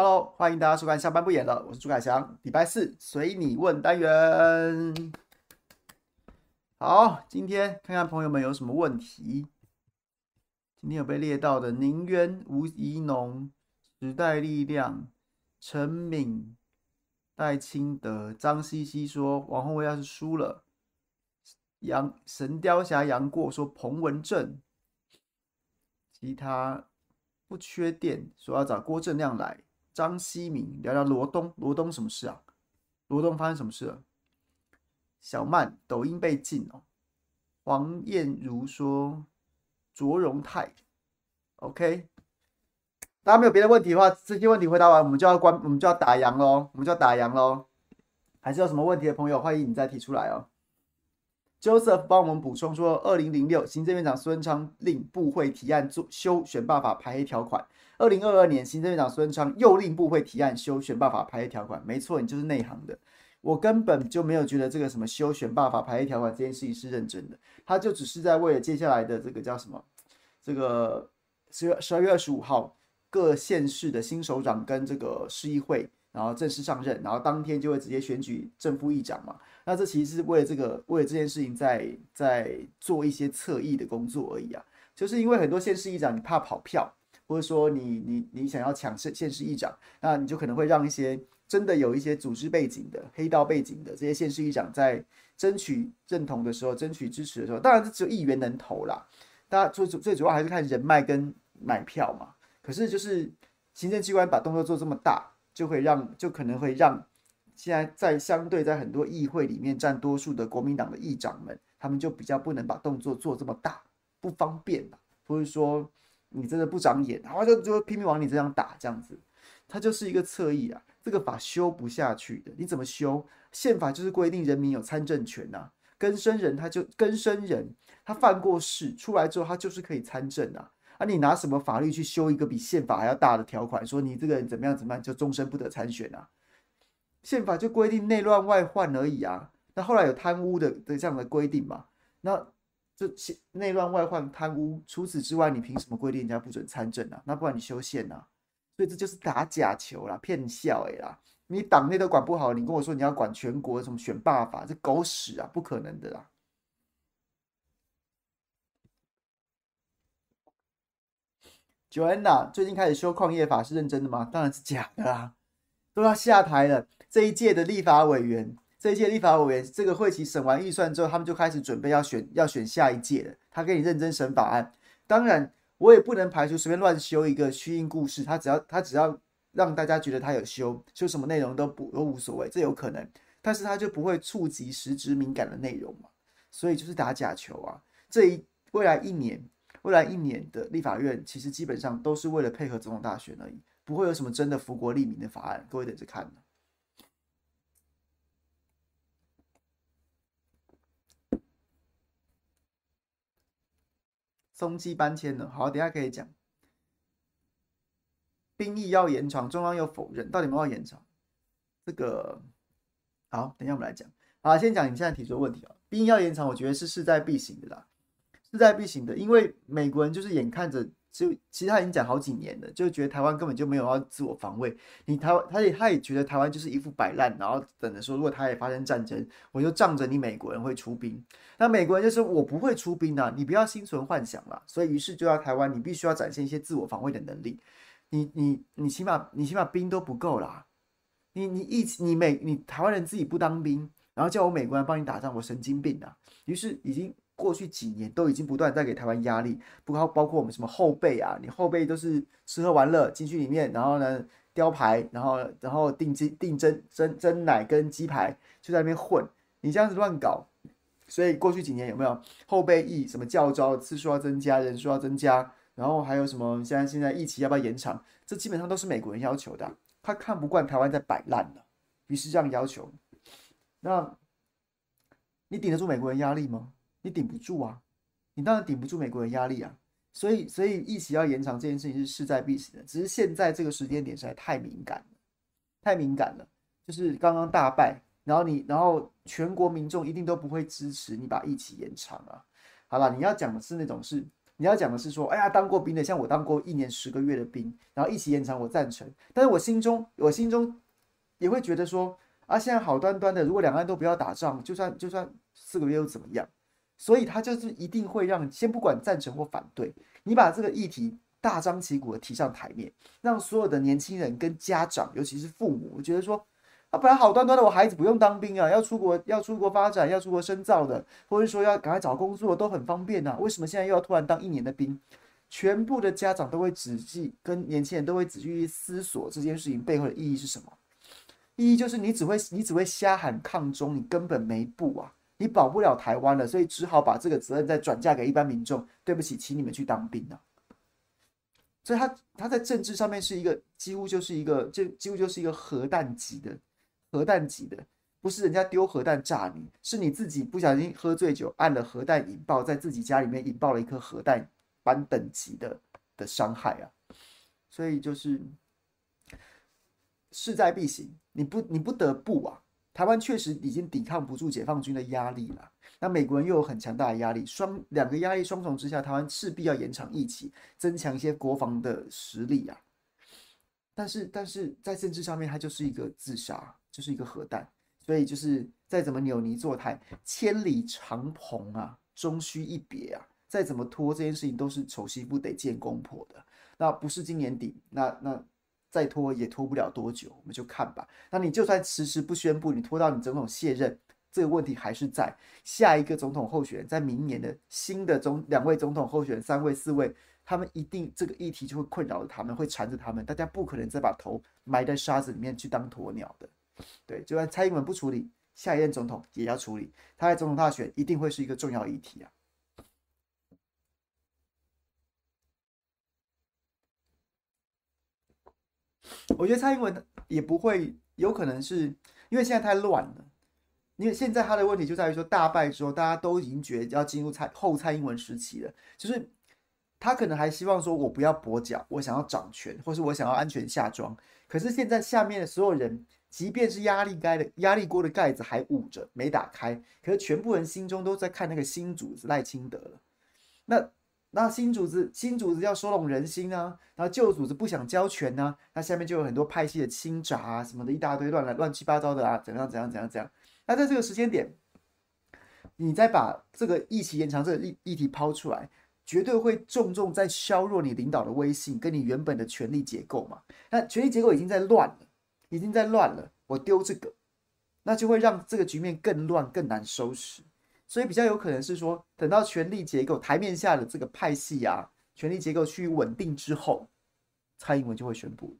Hello，欢迎大家收看下班不演了，我是朱凯翔。礼拜四随你问单元。好，今天看看朋友们有什么问题。今天有被列到的宁渊、吴怡农、时代力量、陈敏、戴清德、张西西说王鸿薇要是输了，杨神雕侠杨过说彭文正。其他不缺电，说要找郭正亮来。张希明聊聊罗东，罗东什么事啊？罗东发生什么事了？小曼抖音被禁哦。黄燕如说卓荣泰，OK。大家没有别的问题的话，这些问题回答完，我们就要关，我们就要打烊喽，我们就要打烊喽。还是有什么问题的朋友，欢迎你再提出来哦。Joseph 帮我们补充说，二零零六行政院长孙昌令部会提案做修选罢法排黑条款。二零二二年行政院长孙昌又令部会提案修选罢法排黑条款。没错，你就是内行的。我根本就没有觉得这个什么修选罢法排黑条款这件事情是认真的，他就只是在为了接下来的这个叫什么，这个十月十二月二十五号各县市的新首长跟这个市议会，然后正式上任，然后当天就会直接选举正副议长嘛。那这其实是为了这个，为了这件事情在在做一些侧翼的工作而已啊。就是因为很多县市议长你怕跑票，或者说你你你想要抢县县市议长，那你就可能会让一些真的有一些组织背景的黑道背景的这些县市议长在争取认同的时候，争取支持的时候，当然这只有议员能投啦。大家最主最主要还是看人脉跟买票嘛。可是就是行政机关把动作做这么大，就会让就可能会让。现在在相对在很多议会里面占多数的国民党的议长们，他们就比较不能把动作做这么大，不方便，不是说你真的不长眼，然后就就拼命往你这样打这样子，它就是一个侧翼啊。这个法修不下去的，你怎么修？宪法就是规定人民有参政权呐，更生人他就更生人，他犯过事出来之后，他就是可以参政啊。啊，你拿什么法律去修一个比宪法还要大的条款，说你这个人怎么样怎么样就终身不得参选啊？宪法就规定内乱外患而已啊，那后来有贪污的的这样的规定嘛？那这些内乱外患贪污，除此之外，你凭什么规定人家不准参政啊？那不然你修宪啊？所以这就是打假球啦，骗笑诶啦！你党内都管不好，你跟我说你要管全国什么选罢法，这狗屎啊，不可能的啦！Joanna 最近开始修矿业法是认真的吗？当然是假的啦，都要下台了。这一届的立法委员，这一届立法委员，这个会期审完预算之后，他们就开始准备要选，要选下一届了。他给你认真审法案，当然我也不能排除随便乱修一个虚应故事。他只要他只要让大家觉得他有修，修什么内容都不都无所谓，这有可能。但是他就不会触及实质敏感的内容嘛，所以就是打假球啊。这一未来一年，未来一年的立法院其实基本上都是为了配合总统大选而已，不会有什么真的福国利民的法案。各位等着看。松基搬迁了，好，等下可以讲。兵役要延长，中央又否认，到底有没有延长？这个好，等下我们来讲。好，先讲你现在提出的问题啊。兵役要延长，我觉得是势在必行的啦，势在必行的，因为美国人就是眼看着。就其实他已经讲好几年了，就觉得台湾根本就没有要自我防卫。你台湾，他也他也觉得台湾就是一副摆烂，然后等着说，如果他也发生战争，我就仗着你美国人会出兵。那美国人就说我不会出兵的，你不要心存幻想了。所以于是就要台湾，你必须要展现一些自我防卫的能力。你你你起码你起码兵都不够啦。你你一你美你台湾人自己不当兵，然后叫我美国人帮你打仗，我神经病啊！于是已经。过去几年都已经不断在给台湾压力，不包包括我们什么后辈啊，你后辈都是吃喝玩乐进去里面，然后呢雕牌，然后然后订鸡订蒸蒸蒸奶跟鸡排就在那边混，你这样子乱搞，所以过去几年有没有后备役什么教招次数要增加，人数要增加，然后还有什么现在现在疫情要不要延长，这基本上都是美国人要求的，他看不惯台湾在摆烂了，于是这样要求，那你顶得住美国人压力吗？你顶不住啊！你当然顶不住美国的压力啊！所以，所以役期要延长这件事情是势在必行的。只是现在这个时间点实在太敏感了，太敏感了。就是刚刚大败，然后你，然后全国民众一定都不会支持你把役期延长啊！好了，你要讲的是那种是你要讲的是说，哎呀，当过兵的，像我当过一年十个月的兵，然后役期延长，我赞成。但是我心中，我心中也会觉得说，啊，现在好端端的，如果两岸都不要打仗，就算就算四个月又怎么样？所以他就是一定会让，先不管赞成或反对，你把这个议题大张旗鼓的提上台面，让所有的年轻人跟家长，尤其是父母，我觉得说。啊，本来好端端的，我孩子不用当兵啊，要出国要出国发展，要出国深造的，或者说要赶快找工作，都很方便啊。为什么现在又要突然当一年的兵？全部的家长都会仔细跟年轻人都会仔细思索这件事情背后的意义是什么？意义就是你只会你只会瞎喊抗中，你根本没布啊，你保不了台湾了，所以只好把这个责任再转嫁给一般民众。对不起，请你们去当兵啊。所以他他在政治上面是一个几乎就是一个就几乎就是一个核弹级的。核弹级的，不是人家丢核弹炸你，是你自己不小心喝醉酒按了核弹引爆，在自己家里面引爆了一颗核弹般等级的的伤害啊！所以就是势在必行，你不你不得不啊！台湾确实已经抵抗不住解放军的压力了，那美国人又有很强大的压力，双两个压力双重之下，台湾势必要延长役期，增强一些国防的实力啊！但是但是在政治上面，它就是一个自杀。就是一个核弹，所以就是再怎么扭泥作态，千里长鹏啊，终须一别啊！再怎么拖这件事情，都是丑媳妇得见公婆的。那不是今年底，那那再拖也拖不了多久，我们就看吧。那你就算迟迟不宣布，你拖到你总统卸任，这个问题还是在下一个总统候选人，在明年的新的总两位总统候选人，三位四位，他们一定这个议题就会困扰着他们，会缠着他们。大家不可能再把头埋在沙子里面去当鸵鸟的。对，就算蔡英文不处理，下一任总统也要处理。他在总统大选一定会是一个重要议题啊。我觉得蔡英文也不会，有可能是因为现在太乱了。因为现在他的问题就在于说，大败之后，大家都已经觉得要进入蔡后蔡英文时期了，就是他可能还希望说，我不要跛脚，我想要掌权，或是我想要安全下庄。可是现在下面的所有人。即便是压力盖的压力锅的盖子还捂着没打开，可是全部人心中都在看那个新主子赖清德了。那那新组织新组织要收拢人心啊，然后旧组织不想交权呢、啊，那下面就有很多派系的清闸啊什么的一大堆乱来乱七八糟的啊，怎样怎样怎样怎样。那在这个时间点，你再把这个役期延长这个议议题抛出来，绝对会重重在削弱你领导的威信跟你原本的权力结构嘛。那权力结构已经在乱了。已经在乱了，我丢这个，那就会让这个局面更乱、更难收拾。所以比较有可能是说，等到权力结构台面下的这个派系啊，权力结构趋于稳定之后，蔡英文就会宣布，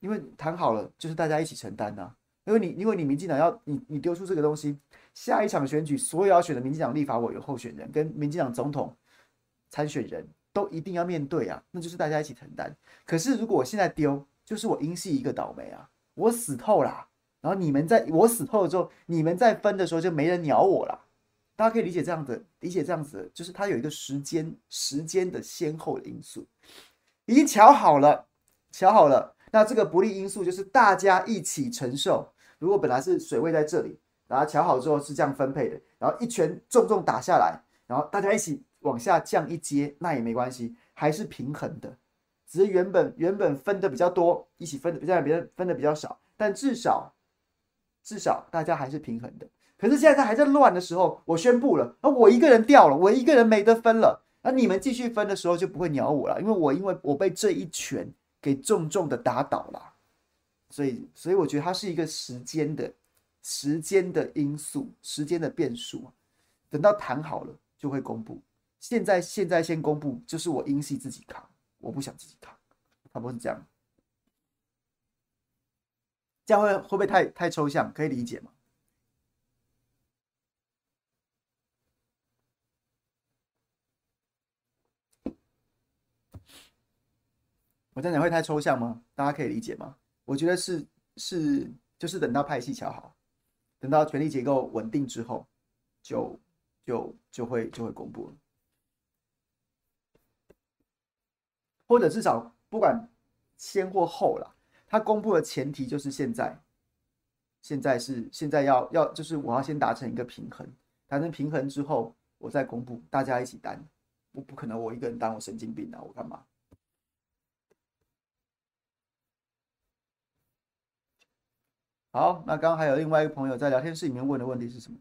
因为谈好了就是大家一起承担呐、因为你，因为你民进党要你你丢出这个东西，下一场选举所有要选的民进党立法委员候选人跟民进党总统参选人都一定要面对啊，那就是大家一起承担。可是如果我现在丢，就是我英系一个倒霉啊。我死透啦，然后你们在我死透了之后，你们在分的时候就没人鸟我了。大家可以理解这样子，理解这样子，就是它有一个时间时间的先后的因素，已经调好了，调好了。那这个不利因素就是大家一起承受。如果本来是水位在这里，然后调好之后是这样分配的，然后一拳重重打下来，然后大家一起往下降一阶，那也没关系，还是平衡的。只是原本原本分的比较多，一起分的，现在别人分的比较少，但至少至少大家还是平衡的。可是现在他还在乱的时候，我宣布了，那我一个人掉了，我一个人没得分了，那你们继续分的时候就不会鸟我了，因为我因为我被这一拳给重重的打倒了，所以所以我觉得它是一个时间的时间的因素，时间的变数，等到谈好了就会公布。现在现在先公布，就是我英系自己扛。我不想自己扛，差不多是这样。这样会会不会太太抽象？可以理解吗？我这样讲会太抽象吗？大家可以理解吗？我觉得是是，就是等到派系乔好，等到权力结构稳定之后，就就就会就会公布了。或者至少不管先或后啦，他公布的前提就是现在，现在是现在要要就是我要先达成一个平衡，达成平衡之后我再公布，大家一起担，我不可能我一个人担我神经病啊，我干嘛？好，那刚刚还有另外一个朋友在聊天室里面问的问题是什么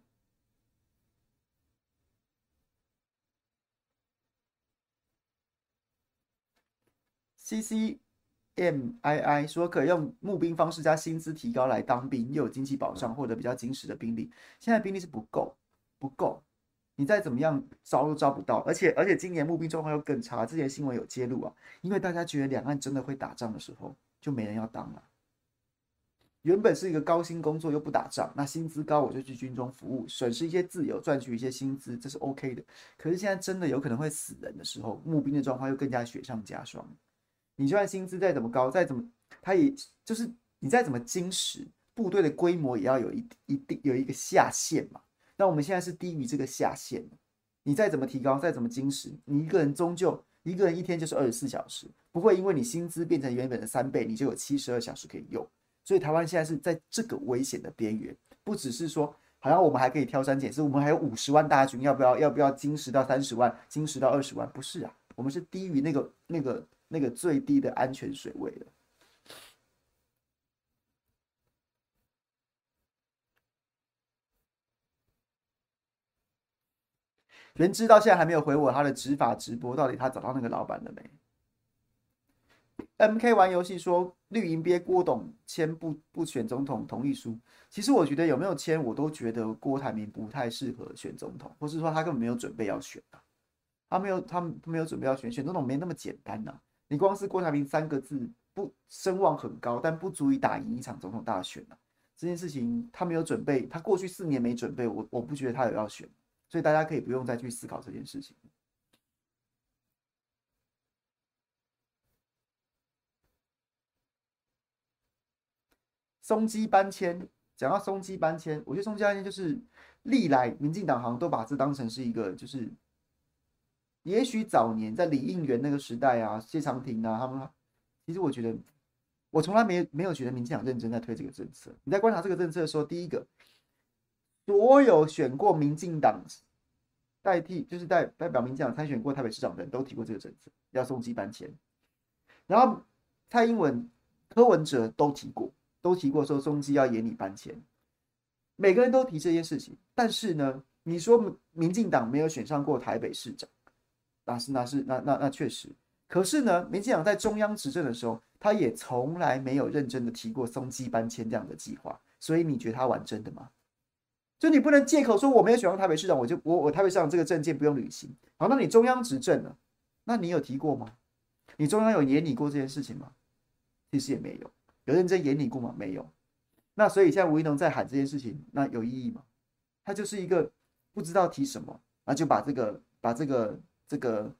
？C C M I I 说可以用募兵方式加薪资提高来当兵，又有经济保障，获得比较精实的兵力。现在兵力是不够，不够。你再怎么样招都招不到，而且而且今年募兵状况又更差。之前新闻有揭露啊，因为大家觉得两岸真的会打仗的时候，就没人要当了。原本是一个高薪工作又不打仗，那薪资高我就去军中服务，损失一些自由，赚取一些薪资，这是 OK 的。可是现在真的有可能会死人的时候，募兵的状况又更加雪上加霜。你就算薪资再怎么高，再怎么，他也就是你再怎么精实，部队的规模也要有一一定有一个下限嘛。那我们现在是低于这个下限，你再怎么提高，再怎么精实，你一个人终究一个人一天就是二十四小时，不会因为你薪资变成原本的三倍，你就有七十二小时可以用。所以台湾现在是在这个危险的边缘，不只是说好像我们还可以挑三拣四，我们还有五十万大军，要不要要不要精实到三十万，精实到二十万？不是啊，我们是低于那个那个那个最低的安全水位的。元知到现在还没有回我他的执法直播，到底他找到那个老板了没？MK 玩游戏说绿营憋郭董签不不选总统同意书，其实我觉得有没有签，我都觉得郭台铭不太适合选总统，或是说他根本没有准备要选啊，他没有他没有准备要选，选总统没那么简单呐、啊。你光是郭台铭三个字不声望很高，但不足以打赢一场总统大选啊。这件事情他没有准备，他过去四年没准备，我我不觉得他有要选。所以大家可以不用再去思考这件事情。松基搬迁，讲到松基搬迁，我觉得松基搬迁就是历来民进党好像都把这当成是一个，就是也许早年在李应元那个时代啊，谢长廷啊，他们其实我觉得我从来没没有觉得民进党认真在推这个政策。你在观察这个政策的时候，第一个。所有选过民进党代替，就是代代表民进党参选过台北市长的人都提过这个政策，要松基搬迁。然后蔡英文、柯文哲都提过，都提过说松基要研拟搬迁。每个人都提这件事情，但是呢，你说民进党没有选上过台北市长，那是那是那那那确实。可是呢，民进党在中央执政的时候，他也从来没有认真的提过松基搬迁这样的计划。所以你觉得他玩真的吗？就你不能借口说我没有选上台北市长，我就我我台北市长这个证件不用履行。好，那你中央执政了，那你有提过吗？你中央有研拟过这件事情吗？其实也没有，有认真研拟过吗？没有。那所以现在吴一农在喊这件事情，那有意义吗？他就是一个不知道提什么，那就把这个把这个这个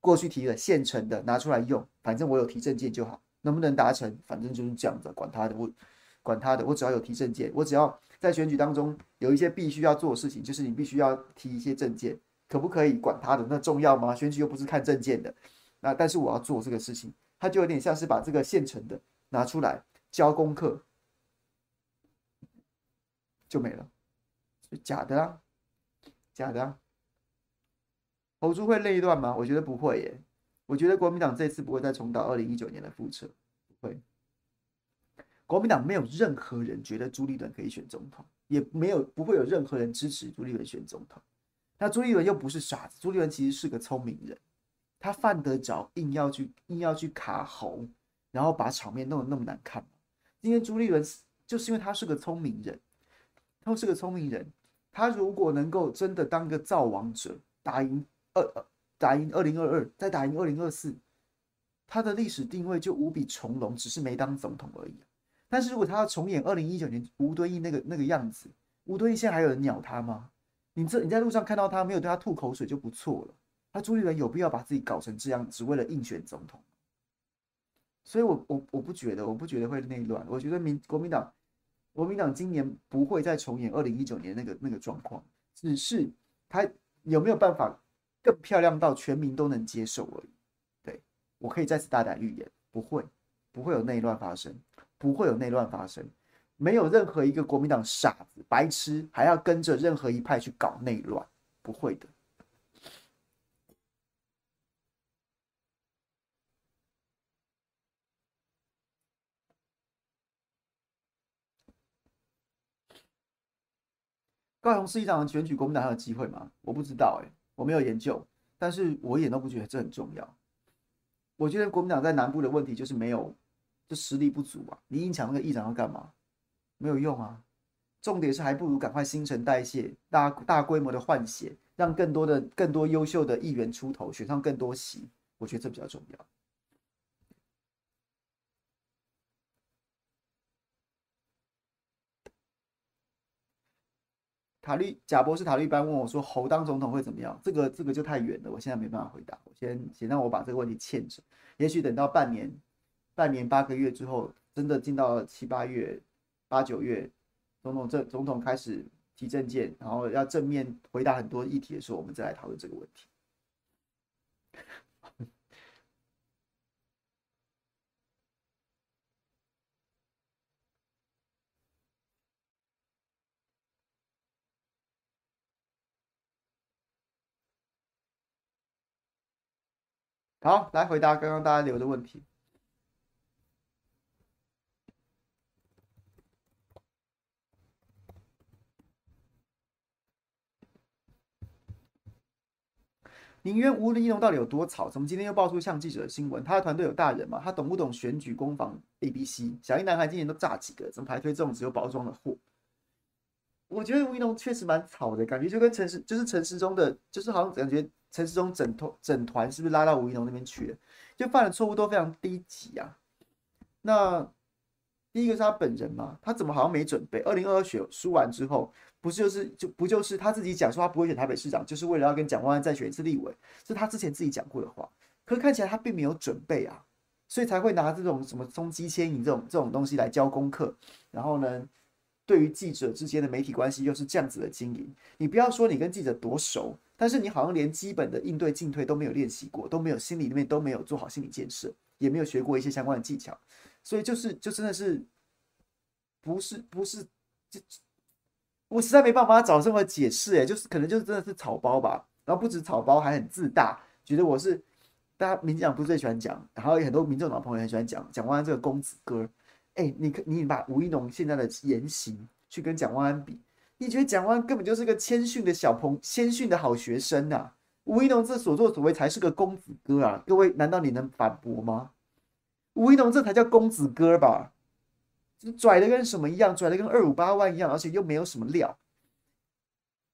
过去提的现成的拿出来用，反正我有提证件就好，能不能达成，反正就是这样子，管他的，我管他的，我只要有提证件，我只要。在选举当中有一些必须要做的事情，就是你必须要提一些证件，可不可以管他的？那重要吗？选举又不是看证件的。那但是我要做这个事情，他就有点像是把这个现成的拿出来交功课，就没了，就假的啊，假的啊。侯猪会内乱吗？我觉得不会耶。我觉得国民党这次不会再重蹈二零一九年的覆辙，不会。国民党没有任何人觉得朱立伦可以选总统，也没有不会有任何人支持朱立伦选总统。那朱立伦又不是傻子，朱立伦其实是个聪明人，他犯得着硬要去硬要去卡侯，然后把场面弄得那么难看？今天朱立伦就是因为他是个聪明人，他是个聪明人，他如果能够真的当个造王者，打赢二二打赢二零二二，再打赢二零二四，他的历史定位就无比从容，只是没当总统而已。但是如果他要重演二零一九年吴敦义那个那个样子，吴敦义现在还有人鸟他吗？你这你在路上看到他，没有对他吐口水就不错了。他朱立伦有必要把自己搞成这样，只为了应选总统？所以我，我我不觉得，我不觉得会内乱。我觉得民国民党国民党今年不会再重演二零一九年那个那个状况，只是他有没有办法更漂亮到全民都能接受而已。对，我可以再次大胆预言，不会不会有内乱发生。不会有内乱发生，没有任何一个国民党傻子、白痴还要跟着任何一派去搞内乱，不会的。高雄市议长的选举，国民党还有机会吗？我不知道、欸，哎，我没有研究，但是我一点都不觉得这很重要。我觉得国民党在南部的问题就是没有，就实力不足啊。你硬抢那个议长要干嘛？没有用啊。重点是还不如赶快新陈代谢，大大规模的换血，让更多的更多优秀的议员出头，选上更多席。我觉得这比较重要。塔利贾博士塔利班问我说：“侯当总统会怎么样？”这个这个就太远了，我现在没办法回答。我先先让我把这个问题欠着，也许等到半年、半年八个月之后，真的进到七八月、八九月，总统这总统开始提政见，然后要正面回答很多议题的时候，我们再来讨论这个问题。好，来回答刚刚大家留的问题。宁愿吴怡农到底有多吵？怎么今天又爆出像记者的新闻？他的团队有大人吗？他懂不懂选举攻防？A、B、C，小一男孩今年都炸几个？怎么还推这种只有包装的货？我觉得吴一龙确实蛮吵的，感觉就跟陈时，就是陈时中的，就是好像感觉。陈时中整团整团是不是拉到吴怡农那边去了？就犯的错误都非常低级啊。那第一个是他本人嘛，他怎么好像没准备？二零二二选输完之后，不是就是就不就是他自己讲说他不会选台北市长，就是为了要跟蒋万安再选一次立委，是他之前自己讲过的话。可是看起来他并没有准备啊，所以才会拿这种什么冲击牵引这种这种东西来教功课。然后呢，对于记者之间的媒体关系又是这样子的经营。你不要说你跟记者多熟。但是你好像连基本的应对进退都没有练习过，都没有心理里面都没有做好心理建设，也没有学过一些相关的技巧，所以就是就真的是不是不是就我实在没办法找任何解释哎，就是可能就是真的是草包吧，然后不止草包还很自大，觉得我是大家民进党不是最喜欢讲，然后有很多民众党朋友很喜欢讲蒋万安这个公子哥，哎，你你把吴一农现在的言行去跟蒋万安比。你觉得蒋万根本就是个谦逊的小朋谦逊的好学生、啊？吴怡农这所作所为才是个公子哥啊！各位，难道你能反驳吗？吴怡农这才叫公子哥吧？拽的跟什么一样？拽的跟二五八万一样，而且又没有什么料。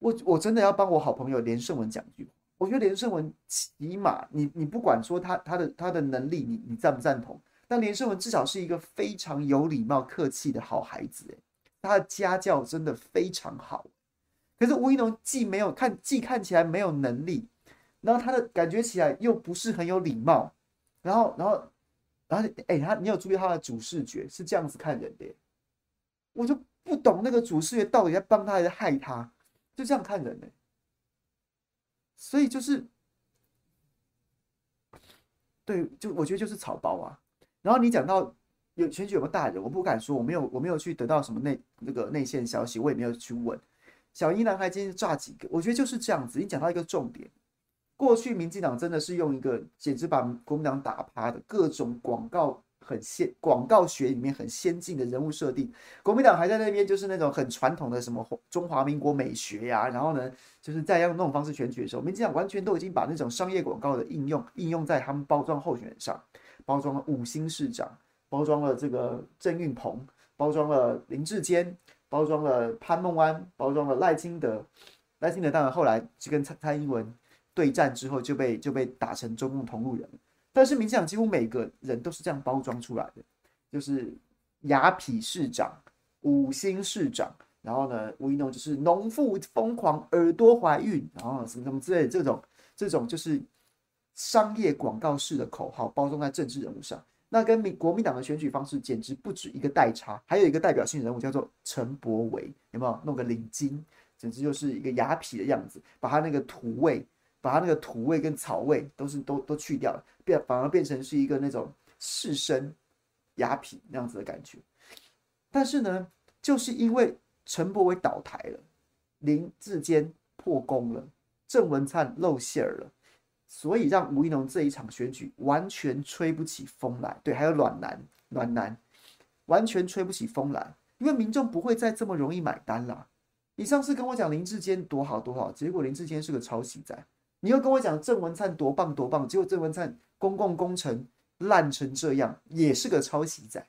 我我真的要帮我好朋友连胜文讲一句，我觉得连胜文起码你你不管说他他的他的能力，你你赞不赞同？但连胜文至少是一个非常有礼貌、客气的好孩子，他的家教真的非常好，可是吴一农既没有看，既看起来没有能力，然后他的感觉起来又不是很有礼貌，然后，然后，然后，哎，他你有注意他的主视觉是这样子看人的，我就不懂那个主视觉到底在帮他还是害他，就这样看人呢，所以就是，对，就我觉得就是草包啊，然后你讲到。有选举有个大人，我不敢说，我没有，我没有去得到什么内那个内线消息，我也没有去问。小一男孩今天炸几个？我觉得就是这样子。你讲到一个重点，过去民进党真的是用一个简直把国民党打趴的各种广告很先广告学里面很先进的人物设定，国民党还在那边就是那种很传统的什么中华民国美学呀、然后呢，就是在用那种方式选举的时候，民进党完全都已经把那种商业广告的应用应用在他们包装候选人上，包装五星市长。包装了这个郑运鹏，包装了林志坚，包装了潘孟安，包装了赖清德。赖清德当然后来就跟蔡蔡英文对战之后就被就被打成中共同路人。但是民进党几乎每个人都是这样包装出来的，就是雅痞市长、五星市长，然后呢，吴一农就是农妇疯狂耳朵怀孕，然后什么什么之类这种这种就是商业广告式的口号包装在政治人物上。那跟民国民党的选举方式简直不止一个代差，还有一个代表性人物叫做陈柏维，有没有弄个领巾，简直就是一个雅痞的样子，把他那个土味，把他那个土味跟草味都是都都去掉了，变反而变成是一个那种士绅雅痞那样子的感觉。但是呢，就是因为陈柏惟倒台了，林志坚破功了，郑文灿露馅儿了。所以让吴怡农这一场选举完全吹不起风来，对，还有暖男，暖男完全吹不起风来，因为民众不会再这么容易买单了，你上次跟我讲林志坚多好多好，结果林志坚是个抄袭仔。你又跟我讲郑文灿多棒多棒，结果郑文灿公共工程烂成这样，也是个抄袭仔。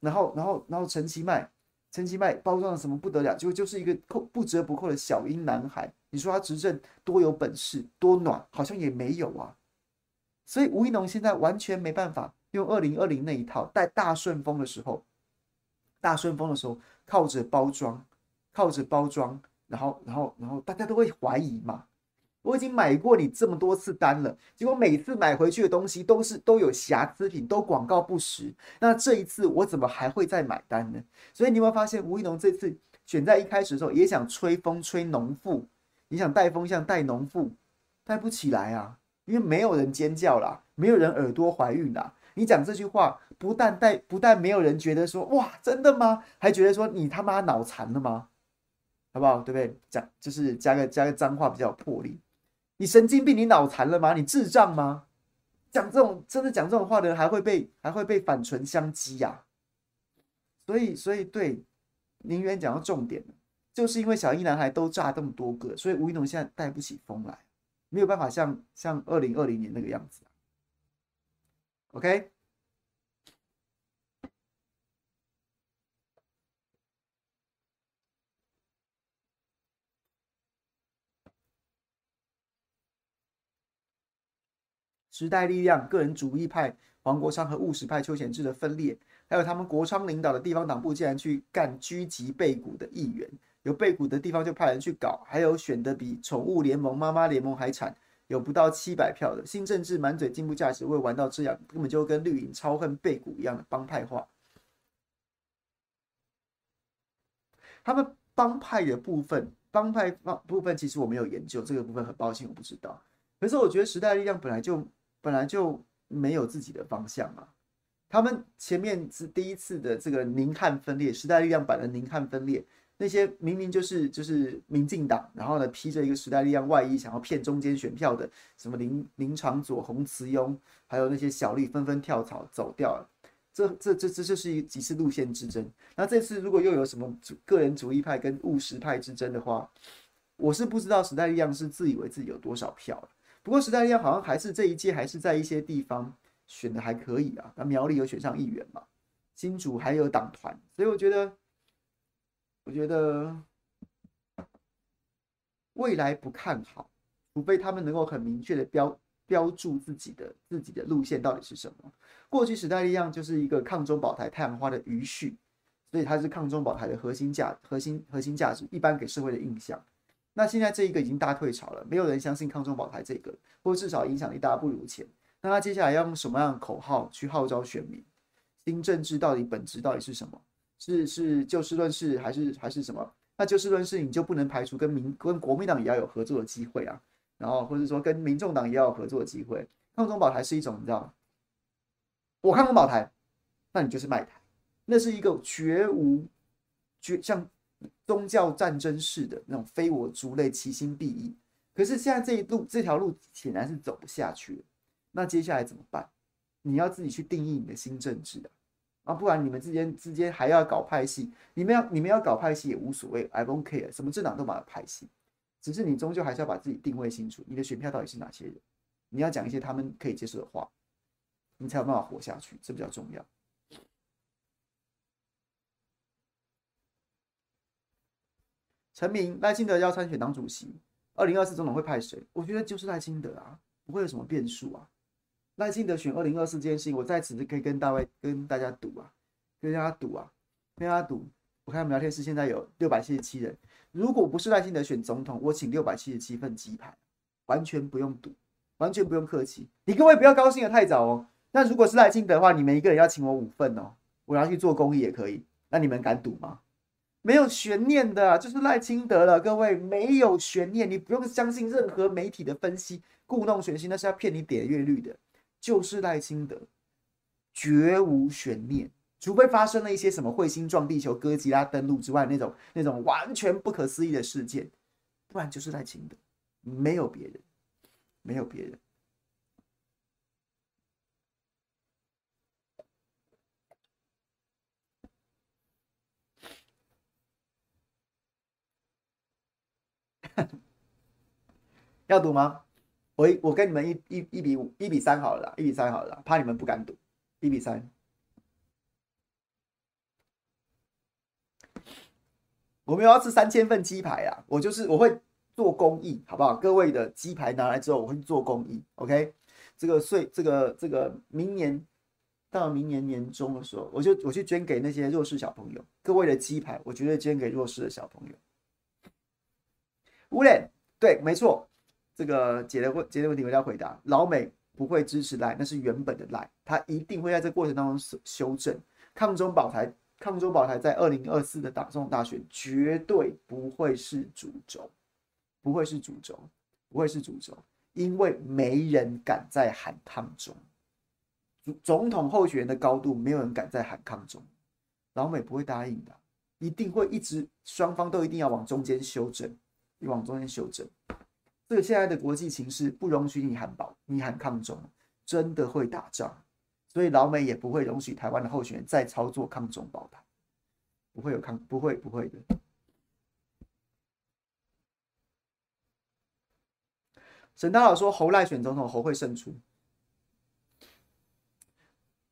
然后，然后，然后陈其迈，陈其迈包装的什么不得了，结果就是一个扣不折不扣的小英男孩。你说他执政多有本事，多暖，好像也没有啊。所以吴一农现在完全没办法用二零二零那一套，带大顺风的时候，大顺风的时候靠着包装，靠着包装，然后，然后，然后大家都会怀疑嘛。我已经买过你这么多次单了，结果每次买回去的东西都是都有瑕疵品，都广告不实。那这一次我怎么还会再买单呢？所以你有没有发现，吴一农这次选在一开始的时候也想吹风吹农妇，你想带风向带农妇，带不起来啊，因为没有人尖叫啦，没有人耳朵怀孕啦。你讲这句话，不但带不但没有人觉得说哇真的吗？还觉得说你他妈脑残了吗？好不好？对不对？讲就是加个加个脏话比较有魄力。你神经病？你脑残了吗？你智障吗？讲这种真的讲这种话的人还会被还会被反唇相讥呀？所以所以对，宁愿讲到重点，就是因为小英男孩都炸这么多个，所以吴怡农现在带不起风来，没有办法像像二零二零年那个样子。OK。时代力量、个人主义派黄国昌和务实派邱显智的分裂，还有他们国昌领导的地方党部竟然去干狙击背骨的议员，有背骨的地方就派人去搞，还有选的比宠物联盟、妈妈联盟还惨，有不到七百票的新政治，满嘴进步价值，会玩到这样，根本就跟绿营超恨背骨一样的帮派化。他们帮派的部分，帮派方部分，其实我没有研究这个部分，很抱歉我不知道。可是我觉得时代力量本来就。本来就没有自己的方向嘛。他们前面是第一次的这个宁汉分裂，时代力量版的宁汉分裂，那些明明就是就是民进党，然后呢披着一个时代力量外衣，想要骗中间选票的，什么林林长佐、洪慈庸，还有那些小绿纷纷跳槽走掉了。这这这这就是一几次路线之争。那这次如果又有什么主个人主义派跟务实派之争的话，我是不知道时代力量是自以为自己有多少票了。不过时代力量好像还是这一届还是在一些地方选的还可以啊，那苗栗有选上议员嘛，新竹还有党团，所以我觉得，我觉得未来不看好，除非他们能够很明确的标标注自己的自己的路线到底是什么。过去时代力量就是一个抗中保台太阳花的余绪，所以它是抗中保台的核心价核心核心价值，一般给社会的印象。那现在这一个已经大退潮了，没有人相信抗中保台这个，或至少影响力大不如前。那他接下来要用什么样的口号去号召选民？新政治到底本质到底是什么？是是就事论事还是还是什么？那就事论事，你就不能排除跟民跟国民党也要有合作的机会啊，然后或者说跟民众党也要有合作的机会。抗中保台是一种你知道，我抗中保台，那你就是卖台，那是一个绝无绝像。宗教战争式的那种非我族类，其心必异。可是现在这一路这条路显然是走不下去了。那接下来怎么办？你要自己去定义你的新政治啊！啊，不然你们之间之间还要搞派系，你们要你们要搞派系也无所谓，I don't care，什么政党都把它派系。只是你终究还是要把自己定位清楚，你的选票到底是哪些人？你要讲一些他们可以接受的话，你才有办法活下去，这比较重要。陈明赖清德要参选党主席，二零二四总统会派谁？我觉得就是赖清德啊，不会有什么变数啊。赖清德选二零二四这件事情，我在此可以跟大位跟大家赌啊，跟大家赌啊，跟大家赌。我看我们聊天室现在有六百七十七人，如果不是赖清德选总统，我请六百七十七份鸡排，完全不用赌，完全不用客气。你各位不要高兴得太早哦。那如果是赖清德的话，你们一个人要请我五份哦，我要去做公益也可以。那你们敢赌吗？没有悬念的，就是赖清德了，各位没有悬念，你不用相信任何媒体的分析，故弄玄虚，那是要骗你点阅率的，就是赖清德，绝无悬念，除非发生了一些什么彗星撞地球、哥吉拉登陆之外那种那种完全不可思议的事件，不然就是赖清德，没有别人，没有别人。要赌吗？我我跟你们一一一比五，一比三好了，一比三好了，怕你们不敢赌，一比三。我们要吃三千份鸡排啊！我就是我会做公益，好不好？各位的鸡排拿来之后，我会做公益。OK，这个岁这个这个明年到明年年中的时候，我就我去捐给那些弱势小朋友。各位的鸡排，我绝对捐给弱势的小朋友。无脸，对，没错，这个解的问解的问题我要回答。老美不会支持赖，那是原本的赖，他一定会在这个过程当中修正。抗中保台。抗中保台在二零二四的总统大选绝对不会是主轴，不会是主轴，不会是主轴，因为没人敢再喊抗中。总统候选人的高度，没有人敢再喊抗中，老美不会答应的，一定会一直双方都一定要往中间修正，往中间修正。这个现在的国际情势不容许你喊保，你喊抗中，真的会打仗。所以老美也不会容许台湾的候选人再操作抗中保台，不会有抗，不会不会的。沈大佬说侯赖选总统，侯会胜出。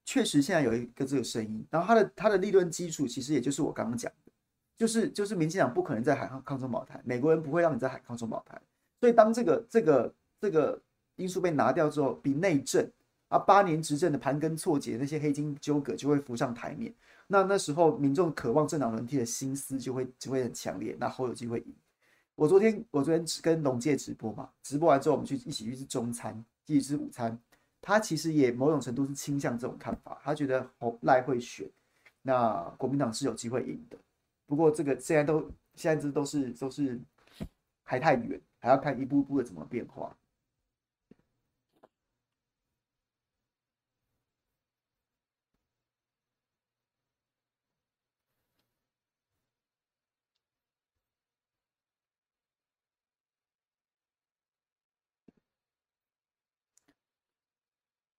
确实，现在有一个这个声音，然后他的他的立论基础其实也就是我刚刚讲的，就是就是民进党不可能再喊抗中保台，美国人不会让你再喊抗中保台。所以当这个这个这个因素被拿掉之后，比内政。啊，八年执政的盘根错节，那些黑金纠葛就会浮上台面。那那时候民众渴望政党轮替的心思就会就会很强烈。那侯有机会赢。我昨天我昨天跟龙介直播嘛，直播完之后我们去一起去吃中餐，一起吃午餐。他其实也某种程度是倾向这种看法，他觉得侯赖会选，那国民党是有机会赢的。不过这个现在都现在这都是都是还太远，还要看一步步的怎么变化。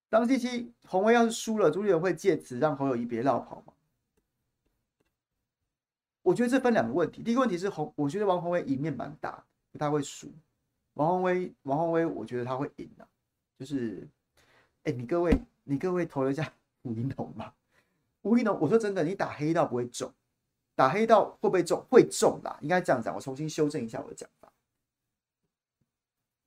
当七七鸿威要是输了，朱立伦会借此让侯友谊别落跑吗？我觉得这分两个问题。第一个问题是洪，我觉得王鸿威赢面蛮大，不太会输。王宏威，王宏威，我觉得他会赢的。就是，哎，你各位，你各位投了一下 吴怡农吗？吴怡农，我说真的，你打黑道不会中，打黑道会不会中？会中啦，应该这样讲。我重新修正一下我的讲法。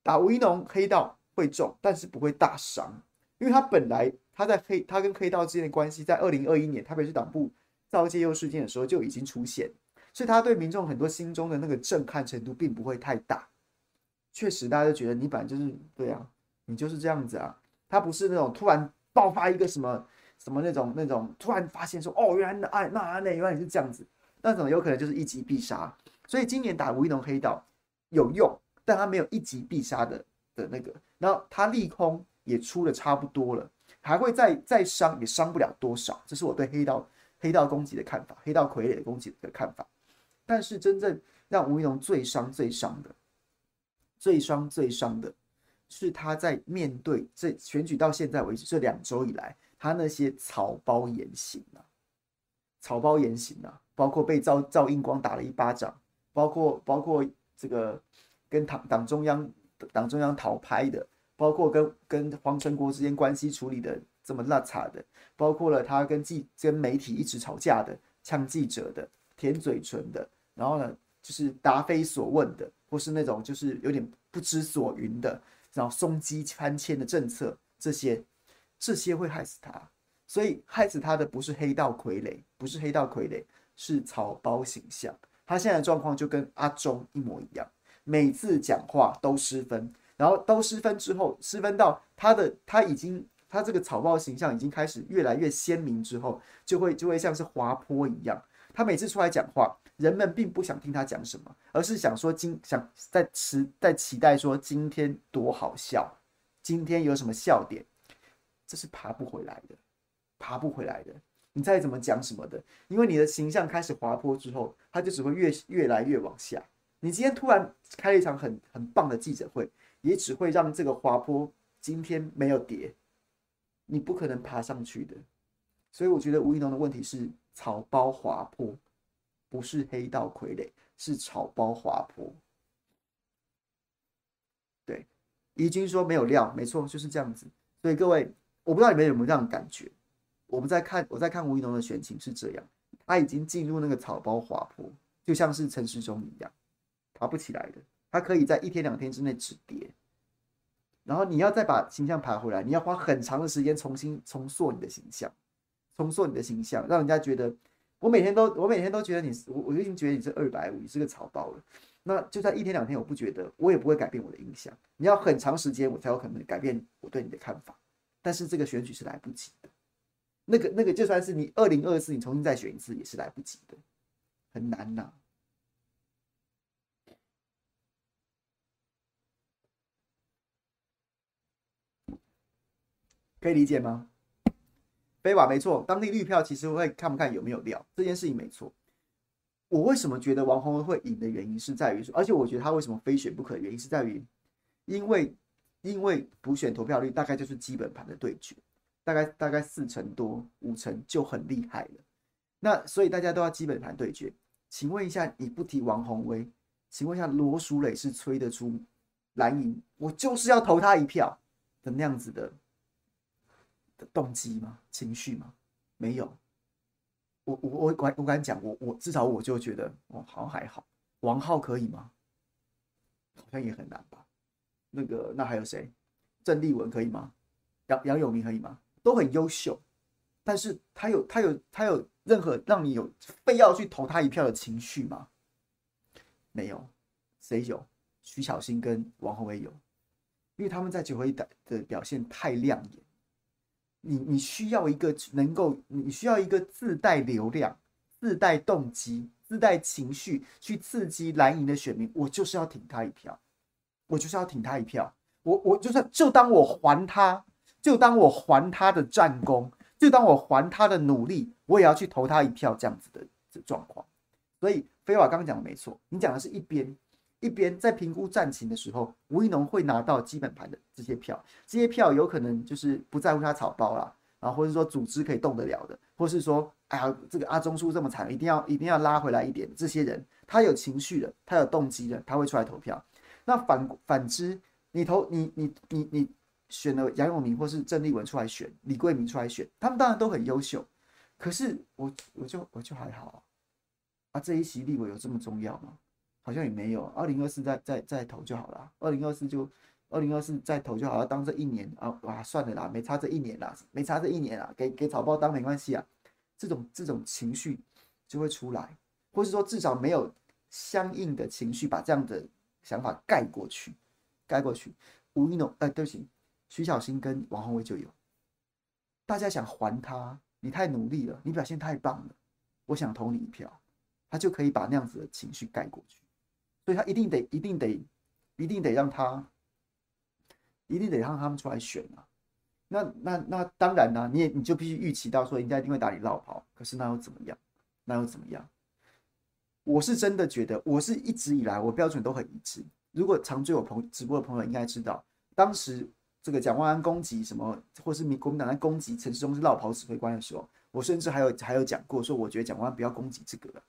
打吴怡农黑道会中，但是不会大伤。因为他本来他在黑他跟黑道之间的关系，在二零二一年台北市党部造介佑事件的时候就已经出现，所以他对民众很多心中的那个震撼程度并不会太大。确实，大家都觉得你本来就是对啊，你就是这样子啊。他不是那种突然爆发一个什么什么那种那种突然发现说哦，原来那那那原来你是这样子，那种有可能就是一击必杀。所以今年打吴一农黑道有用，但他没有一击必杀的的那个，然后他利空。也出的差不多了，还会再再伤，也伤不了多少。这是我对黑道黑道攻击的看法，黑道傀儡的攻击的看法。但是真正让吴怡龙最伤最伤的，最伤最伤的，是他在面对这选举到现在为止这两周以来，他那些草包言行啊，草包言行啊，包括被赵赵英光打了一巴掌，包括包括这个跟党党中央党中央讨拍的。包括跟跟黄成国之间关系处理的这么邋遢的，包括了他跟记跟媒体一直吵架的，呛记者的，舔嘴唇的，然后呢，就是答非所问的，或是那种就是有点不知所云的，然后松鸡搬迁的政策，这些这些会害死他。所以害死他的不是黑道傀儡，不是黑道傀儡，是草包形象。他现在的状况就跟阿忠一模一样，每次讲话都失分。然后都失分之后，失分到他的他已经他这个草包形象已经开始越来越鲜明之后，就会就会像是滑坡一样。他每次出来讲话，人们并不想听他讲什么，而是想说今想在期在期待说今天多好笑，今天有什么笑点，这是爬不回来的，爬不回来的。你再怎么讲什么的，因为你的形象开始滑坡之后，他就只会越越来越往下。你今天突然开了一场很很棒的记者会。也只会让这个滑坡今天没有跌，你不可能爬上去的。所以我觉得吴亦农的问题是草包滑坡，不是黑道傀儡，是草包滑坡。对怡君说没有料，没错，就是这样子。所以各位，我不知道你们有没有这样的感觉？我们在看，我在看吴一农的选情是这样，他已经进入那个草包滑坡，就像是陈时中一样，爬不起来的。他可以在一天两天之内止跌，然后你要再把形象爬回来，你要花很长的时间重新重塑你的形象，重塑你的形象，让人家觉得我每天都我每天都觉得你，我我就已经觉得你是二百五，你是个草包了。那就算一天两天，我不觉得，我也不会改变我的印象。你要很长时间，我才有可能改变我对你的看法。但是这个选举是来不及的，那个那个就算是你二零二四，你重新再选一次也是来不及的，很难呐。可以理解吗？飞瓦没错，当地绿票其实会看不看有没有料，这件事情没错。我为什么觉得王宏威会赢的原因是在于说，而且我觉得他为什么非选不可的原因是在于，因为因为补选投票率大概就是基本盘的对决，大概大概四成多五成就很厉害了。那所以大家都要基本盘对决。请问一下，你不提王宏威，请问一下罗淑蕾是催得出蓝营，我就是要投他一票的那样子的。的动机吗？情绪吗？没有。我我我敢我敢讲，我我至少我就觉得，哦，好像还好。王浩可以吗？好像也很难吧。那个那还有谁？郑丽文可以吗？杨杨永明可以吗？都很优秀，但是他有他有他有任何让你有非要去投他一票的情绪吗？没有。谁有？徐巧芯跟王宏威有，因为他们在九合一的的表现太亮眼。你你需要一个能够，你需要一个自带流量、自带动机、自带情绪去刺激蓝营的选民。我就是要挺他一票，我就是要挺他一票。我我就算就当我还他，就当我还他的战功，就当我还他的努力，我也要去投他一票这样子的这状况。所以飞瓦刚刚讲的没错，你讲的是一边。一边在评估战情的时候，吴怡农会拿到基本盘的这些票，这些票有可能就是不在乎他草包啦，啊，或者说组织可以动得了的，或是说，哎呀，这个阿中输这么惨，一定要一定要拉回来一点。这些人他有情绪的，他有动机的，他会出来投票。那反反之，你投你你你你选了杨永明或是郑丽文出来选，李贵明出来选，他们当然都很优秀，可是我我就我就还好啊，啊，这一席立委有这么重要吗？好像也没有，二零二四再再再投就好了。二零二四就二零二四再投就好了，当这一年啊，哇，算了啦，没差这一年啦，没差这一年啦，给给草包当没关系啊。这种这种情绪就会出来，或是说至少没有相应的情绪把这样的想法盖过去，盖过去。吴怡农，哎，对不起，徐小新跟王鸿薇就有，大家想还他，你太努力了，你表现太棒了，我想投你一票，他就可以把那样子的情绪盖过去。所以他一定得，一定得，一定得让他，一定得让他们出来选啊！那那那当然啦，你也你就必须预期到说人家一定会打你落跑。可是那又怎么样？那又怎么样？我是真的觉得，我是一直以来我标准都很一致。如果常追我朋直播的朋友应该知道，当时这个蒋万安攻击什么，或是民国民党在攻击陈时中是落跑指挥官的时候，我甚至还有还有讲过说，我觉得蒋万安不要攻击这个。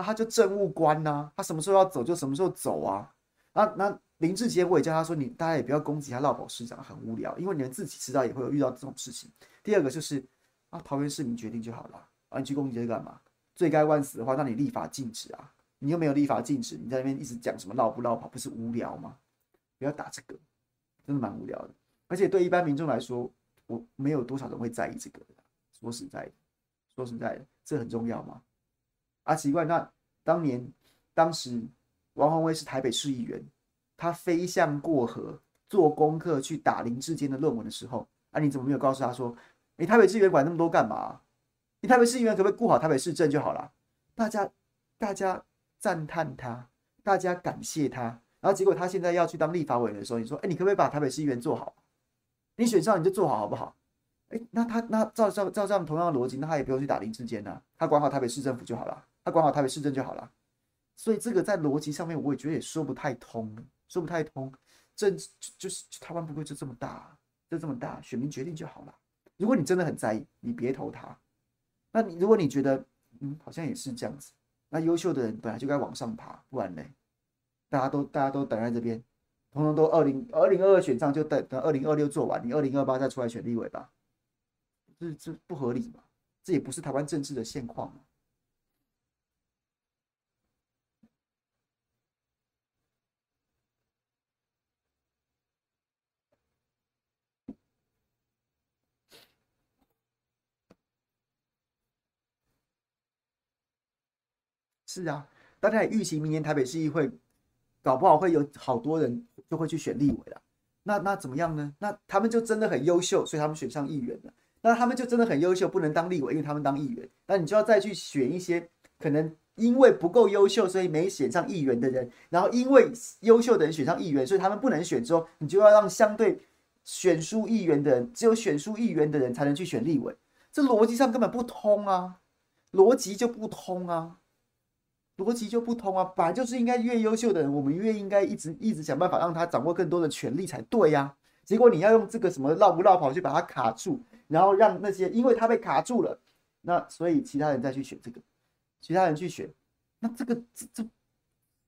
那他就政务官呐、他什么时候要走就什么时候走啊。那那林志杰我也叫他说，你大家也不要攻击他落跑市长，很无聊，因为你们自己迟早也会有遇到这种事情。第二个就是啊，桃园市民决定就好了啊，你去攻击这干嘛？罪该万死的话，那你立法禁止啊，你又没有立法禁止，你在那边一直讲什么落不落跑，不是无聊吗？不要打这个，真的蛮无聊的。而且对一般民众来说，我没有多少人会在意这个的。说实在的，说实在的，这很重要吗？啊，奇怪，那当年当时王宏威是台北市议员，他飞向过河做功课去打林志坚的论文的时候，啊，你怎么没有告诉他说，你台北市议员管那么多干嘛？你台北市议员可不可以顾好台北市政就好了？大家大家赞叹他，大家感谢他，然后结果他现在要去当立法委员的时候，你说，哎，你可不可以把台北市议员做好？你选上你就做好好不好？哎，那他那照照照这样同样的逻辑，那他也不用去打林志坚啊，他管好台北市政府就好了。他管好台北市政就好了，所以这个在逻辑上面我也觉得也说不太通，说不太通。政就是台湾不会就这么大，就这么大，选民决定就好了。如果你真的很在意，你别投他。那你如果你觉得嗯好像也是这样子，那优秀的人本来就该往上爬，不然呢，大家都大家都等在这边，通通都二零二零二二选上，就等等二零二六做完，你二零二八再出来选立委吧，这这不合理嘛？这也不是台湾政治的现况。是啊，大家也预期明年台北市议会搞不好会有好多人就会去选立委了。那那怎么样呢？那他们就真的很优秀，所以他们选上议员了。那他们就真的很优秀，不能当立委，因为他们当议员。那你就要再去选一些可能因为不够优秀，所以没选上议员的人。然后因为优秀的人选上议员，所以他们不能选。之后你就要让相对选输议员的人，只有选输议员的人才能去选立委。这逻辑上根本不通啊，逻辑就不通啊。逻辑就不通啊！本来就是应该越优秀的人，我们越应该一直一直想办法让他掌握更多的权利才对呀。结果你要用这个什么绕不绕跑去把他卡住，然后让那些因为他被卡住了，那所以其他人再去选这个，其他人去选，那这个这这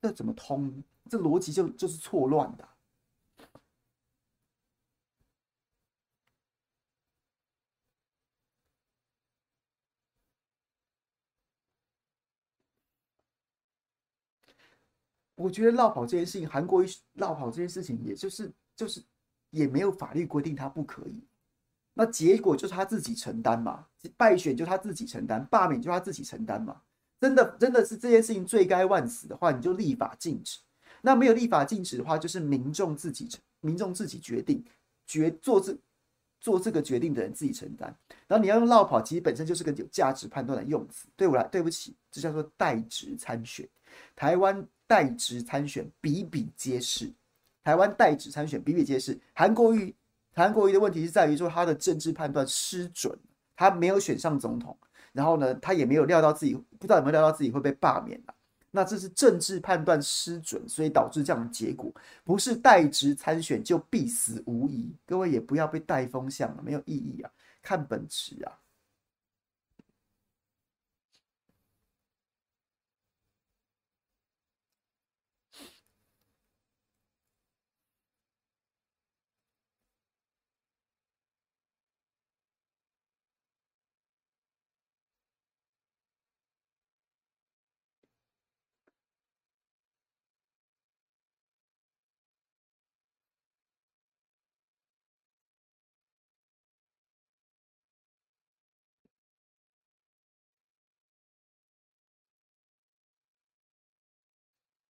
这怎么通？这逻辑就就是错乱的。我觉得落跑这件事情，韩国瑜落跑这件事情，也就是就是也没有法律规定他不可以，那结果就是他自己承担嘛，败选就他自己承担，罢免就他自己承担嘛。真的真的是这件事情罪该万死的话，你就立法禁止。那没有立法禁止的话，就是民众自己民众自己决定，决做这做这个决定的人自己承担。然后你要用落跑，其实本身就是个有价值判断的用词。对我来，对不起，这叫做代职参选。台湾。代职参选比比皆是，台湾代职参选比比皆是。韩国瑜，韩国瑜的问题是在于说他的政治判断失准，他没有选上总统，然后呢，他也没有料到自己不知道有没有料到自己会被罢免了。那这是政治判断失准，所以导致这样的结果。不是代职参选就必死无疑，各位也不要被带风向了，没有意义啊，看本质啊。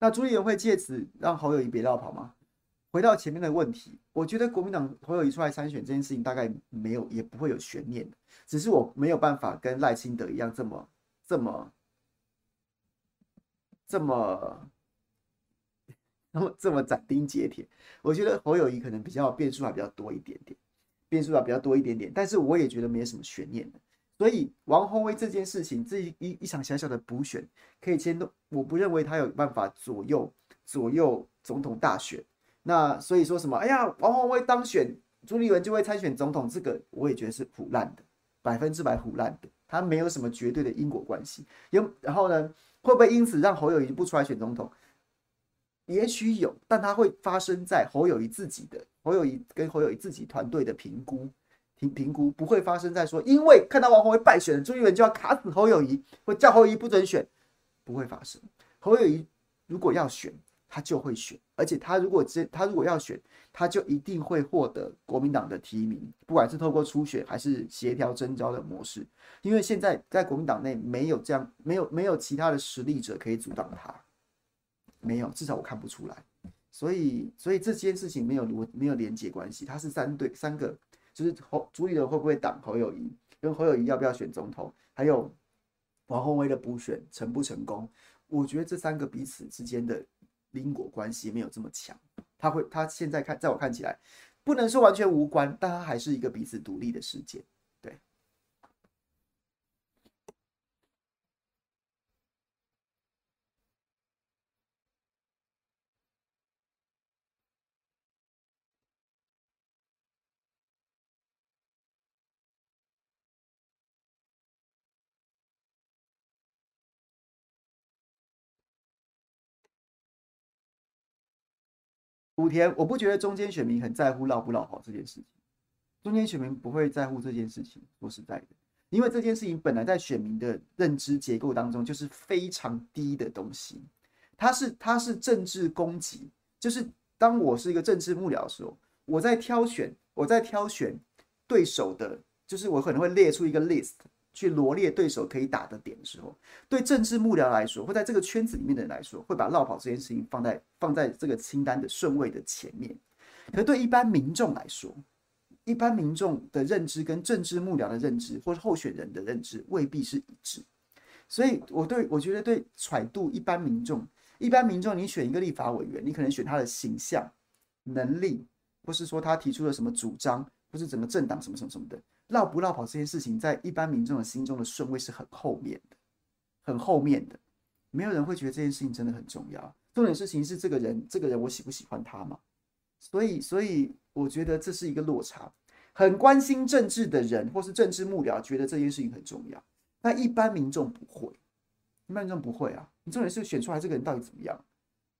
那朱立伦会借此让侯友谊别绕跑吗？回到前面的问题，我觉得国民党侯友谊出来参选这件事情大概没有，也不会有悬念，只是我没有办法跟赖清德一样这么这么这么那么 这么斩钉截铁。我觉得侯友谊可能比较变数还比较多一点点，变数还比较多一点点，但是我也觉得没什么悬念的。所以王鸿薇这件事情，这一一一场小小的补选可以牵动，我不认为他有办法左右左右总统大选。那所以说什么？哎呀，王鸿薇当选，朱立伦就会参选总统，这个我也觉得是唬烂的，百分之百唬烂的。他没有什么绝对的因果关系。有然后呢，会不会因此让侯友谊不出来选总统？也许有，但它会发生在侯友谊自己的侯友谊跟侯友谊自己团队的评估。评评估不会发生在说，因为看到王鸿薇败选，朱立伦就要卡死侯友谊，会叫侯友谊不准选，不会发生。侯友谊如果要选，他就会选，而且他如果真他如果要选，他就一定会获得国民党的提名，不管是透过初选还是协调征召的模式，因为现在在国民党内没有这样，没有没有其他的实力者可以阻挡他，没有，至少我看不出来。所以所以这件事情没有没有连结关系，他是三对三个。就是侯朱立伦会不会挡侯友谊，跟侯友谊要不要选总统，还有王鸿薇的补选成不成功？我觉得这三个彼此之间的因果关系没有这么强。他会，他现在看，在我看起来，不能说完全无关，但他还是一个彼此独立的事件。武田，我不觉得中间选民很在乎绕不绕跑这件事情，中间选民不会在乎这件事情。说实在的，因为这件事情本来在选民的认知结构当中就是非常低的东西，它是它是政治攻击，就是当我是一个政治幕僚的时候，我在挑选我在挑选对手的，就是我可能会列出一个 list。去罗列对手可以打的点的时候，对政治幕僚来说，或在这个圈子里面的人来说，会把落跑这件事情放在放在这个清单的顺位的前面。可对一般民众来说，一般民众的认知跟政治幕僚的认知，或是候选人的认知未必是一致。所以，我对我觉得对揣度一般民众，一般民众，你选一个立法委员，你可能选他的形象、能力，或是说他提出了什么主张，或是整个政党什么什么什么的。落不落跑这件事情，在一般民众的心中的顺位是很后面的，很后面的，没有人会觉得这件事情真的很重要。重点事情是这个人，这个人我喜不喜欢他嘛？所以，所以我觉得这是一个落差。很关心政治的人，或是政治幕僚，觉得这件事情很重要，但一般民众不会，一般民众不会啊。你重点是选出来这个人到底怎么样？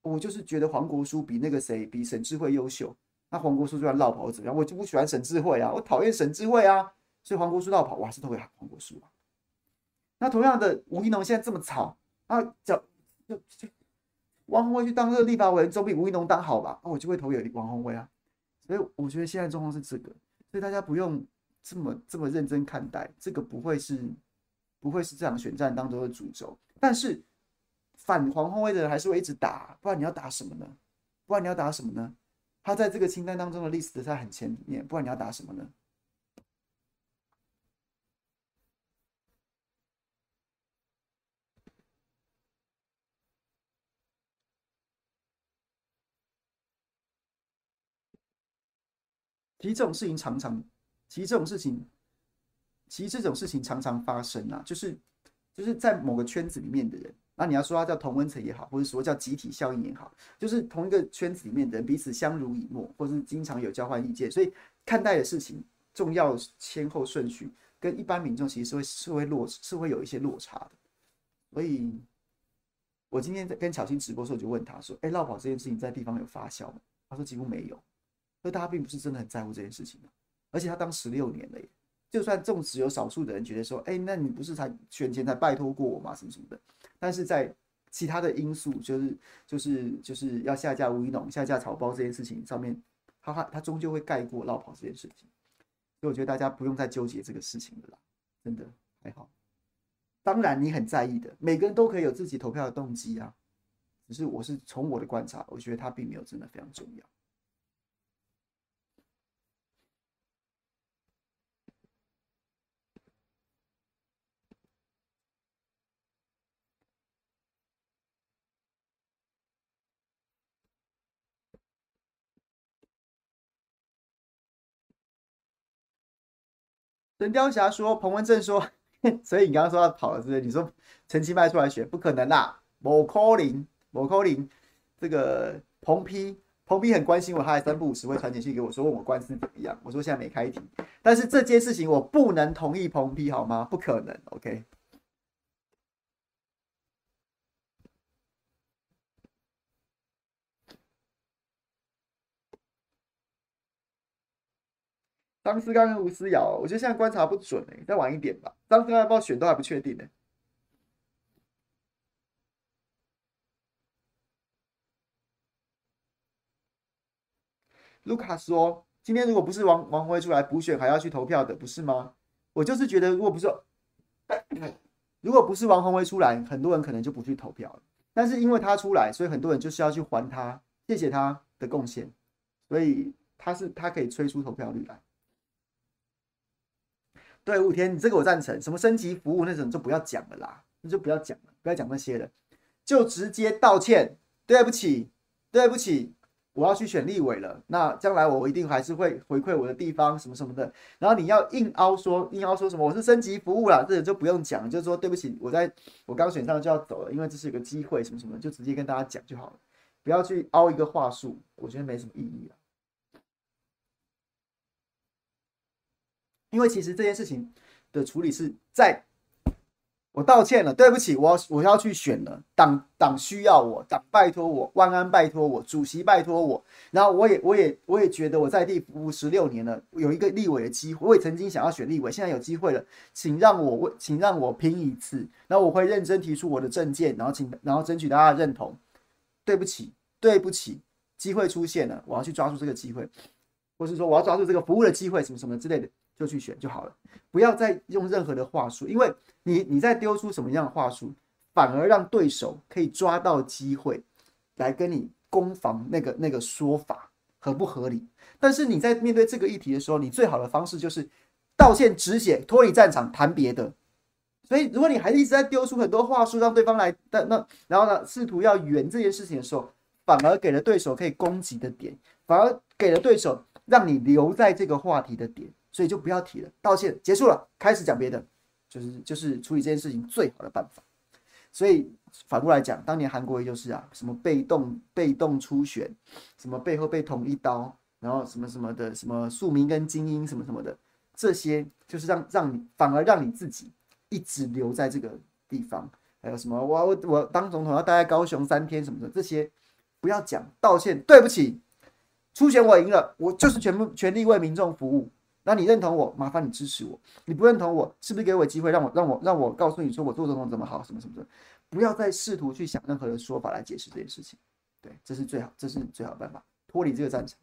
我就是觉得黄国书比那个谁，比沈智慧优秀，那黄国书就要落跑怎么样？我就不喜欢沈智慧啊，我讨厌沈智慧啊。所以黄国书落跑，我还是投给黄国书啊。那同样的，吴一农现在这么吵啊，叫就就王鸿薇去当这个立法委员，总比吴一农当好吧？那我就会投给王鸿薇啊。所以我觉得现在状况是这个，所以大家不用这么这么认真看待，这个不会是不会是这场选战当中的主轴。但是反黄鸿威的人还是会一直打，不然你要打什么呢？不然你要打什么呢？他在这个清单当中的 list 在很前面，不然你要打什么呢？其实这种事情常常，其实这种事情，其实这种事情常常发生啊，就是就是在某个圈子里面的人，那你要说他叫同温层也好，或者说叫集体效应也好，就是同一个圈子里面的人彼此相濡以沫，或是经常有交换意见，所以看待的事情重要先后顺序跟一般民众其实是会是会落是会有一些落差的。所以，我今天在跟巧芯直播的时候就问他说：“哎，落跑这件事情在地方有发酵吗？”他说：“几乎没有。”所以大家并不是真的很在乎这件事情，而且他当十六年了耶，就算纵使有少数的人觉得说，哎，那你不是才选前才拜托过我吗？什么什么的，但是在其他的因素，就是就是就是要下架吴怡农、下架草包这件事情上面，他他他终究会盖过落跑这件事情，所以我觉得大家不用再纠结这个事情了啦，真的还好。当然你很在意的，每个人都可以有自己投票的动机啊，只是我是从我的观察，我觉得他并没有真的非常重要。神雕侠说：“彭文正说，所以你刚刚说他跑了，是不是？你说陈其迈出来选，不可能啦，某扣零，某扣零，这个彭批，彭批很关心我，他还三不五时会传简讯给我说，问我官司怎么样。我说现在没开庭，但是这件事情我不能同意彭批，好吗？不可能，OK。”张思刚跟吴思瑶，我觉得现在观察不准哎、再晚一点吧。张思刚要不要选都还不确定呢、欸。卢卡说：“今天如果不是王王鸿薇出来补选，还要去投票的，不是吗？”我就是觉得，如果不是，如果不是王宏威出来，很多人可能就不去投票了。但是因为他出来，所以很多人就是要去还他，谢谢他的贡献，所以他是他可以催出投票率来。对，五天，你这个我赞成。什么升级服务那种就不要讲了啦，那就不要讲了，不要讲那些了，就直接道歉。对不起，对不起，我要去选立委了。那将来我一定还是会回馈我的地方什么什么的。然后你要硬凹说，硬凹说什么我是升级服务啦，这个就不用讲，就是说对不起，我在我刚选上就要走了，因为这是一个机会什么什么，就直接跟大家讲就好了，不要去凹一个话术，我觉得没什么意义了。因为其实这件事情的处理是在我道歉了，对不起，我我要去选了，党党需要我，党拜托我，万安拜托我，主席拜托我，然后我也我也我也觉得我在地服务十六年了，有一个立委的机会，我也曾经想要选立委，现在有机会了，请让我为请让我拼一次，然后我会认真提出我的政见，然后请然后争取大家的认同。对不起，对不起，机会出现了，我要去抓住这个机会，或是说我要抓住这个服务的机会，什么什么之类的。就去选就好了，不要再用任何的话术，因为你你在丢出什么样的话术，反而让对手可以抓到机会来跟你攻防那个那个说法合不合理？但是你在面对这个议题的时候，你最好的方式就是道歉止血，脱离战场谈别的。所以，如果你还是一直在丢出很多话术，让对方来那那然后呢，试图要圆这件事情的时候，反而给了对手可以攻击的点，反而给了对手让你留在这个话题的点。所以就不要提了，道歉结束了，开始讲别的，就是就是处理这件事情最好的办法。所以反过来讲，当年韩国瑜就是啊，什么被动被动初选，什么背后被捅一刀，然后什么什么的，什么庶民跟精英什么什么的，这些就是让让你反而让你自己一直留在这个地方。还有什么我我我当总统要待在高雄三天什么的，这些不要讲，道歉，对不起，初选我赢了，我就是全部全力为民众服务。那你认同我，麻烦你支持我；你不认同我，是不是给我机会让我让我让我告诉你说我做总统怎么好，什么什么的？不要再试图去想任何的说法来解释这件事情。对，这是最好，这是最好的办法，脱离这个战场。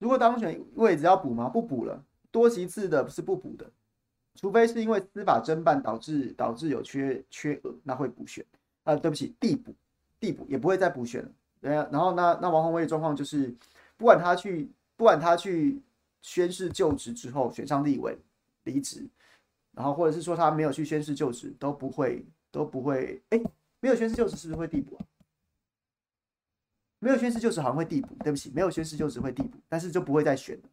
如果当选位置要补吗？不补了，多席次的是不补的，除非是因为司法侦办导致导致有缺缺额，那会补选。啊、对不起，递补，递补也不会再补选了。对啊，然后那那王鸿薇的状况就是，不管他去不管他去宣誓就职之后选上立委离职，然后或者是说他没有去宣誓就职，都不会都不会。哎，没有宣誓就职是不是会递补啊？没有宣誓就职好像会递补，对不起，没有宣誓就职会递补，但是就不会再选了。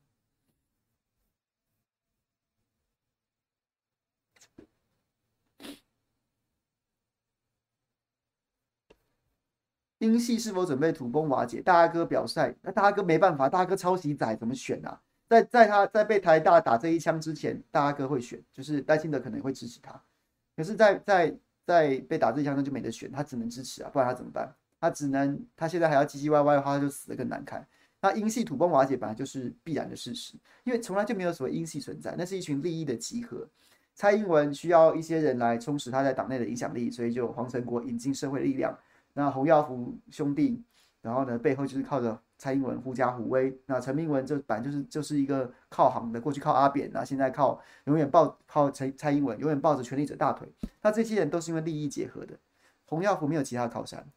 英系是否准备土崩瓦解？大阿哥表态，那大阿哥没办法，大阿哥抄袭仔怎么选啊？在在他在被台大打这一枪之前，大阿哥会选，就是担心的可能会支持他。可是在，在在被打这一枪，那就没得选，他只能支持啊，不然他怎么办？他只能，他现在还要唧唧歪歪的话，他就死得更难看。那英系土崩瓦解本来就是必然的事实，因为从来就没有所谓英系存在，那是一群利益的集合。蔡英文需要一些人来充实他在党内的影响力，所以就黄成国引进社会力量。那洪耀福兄弟，然后呢，背后就是靠着蔡英文狐假虎威。那陈明文就本来就是就是一个靠行的，过去靠阿扁，那现在靠永远抱靠蔡蔡英文，永远抱着权力者大腿。那这些人都是因为利益结合的。洪耀福没有其他靠山。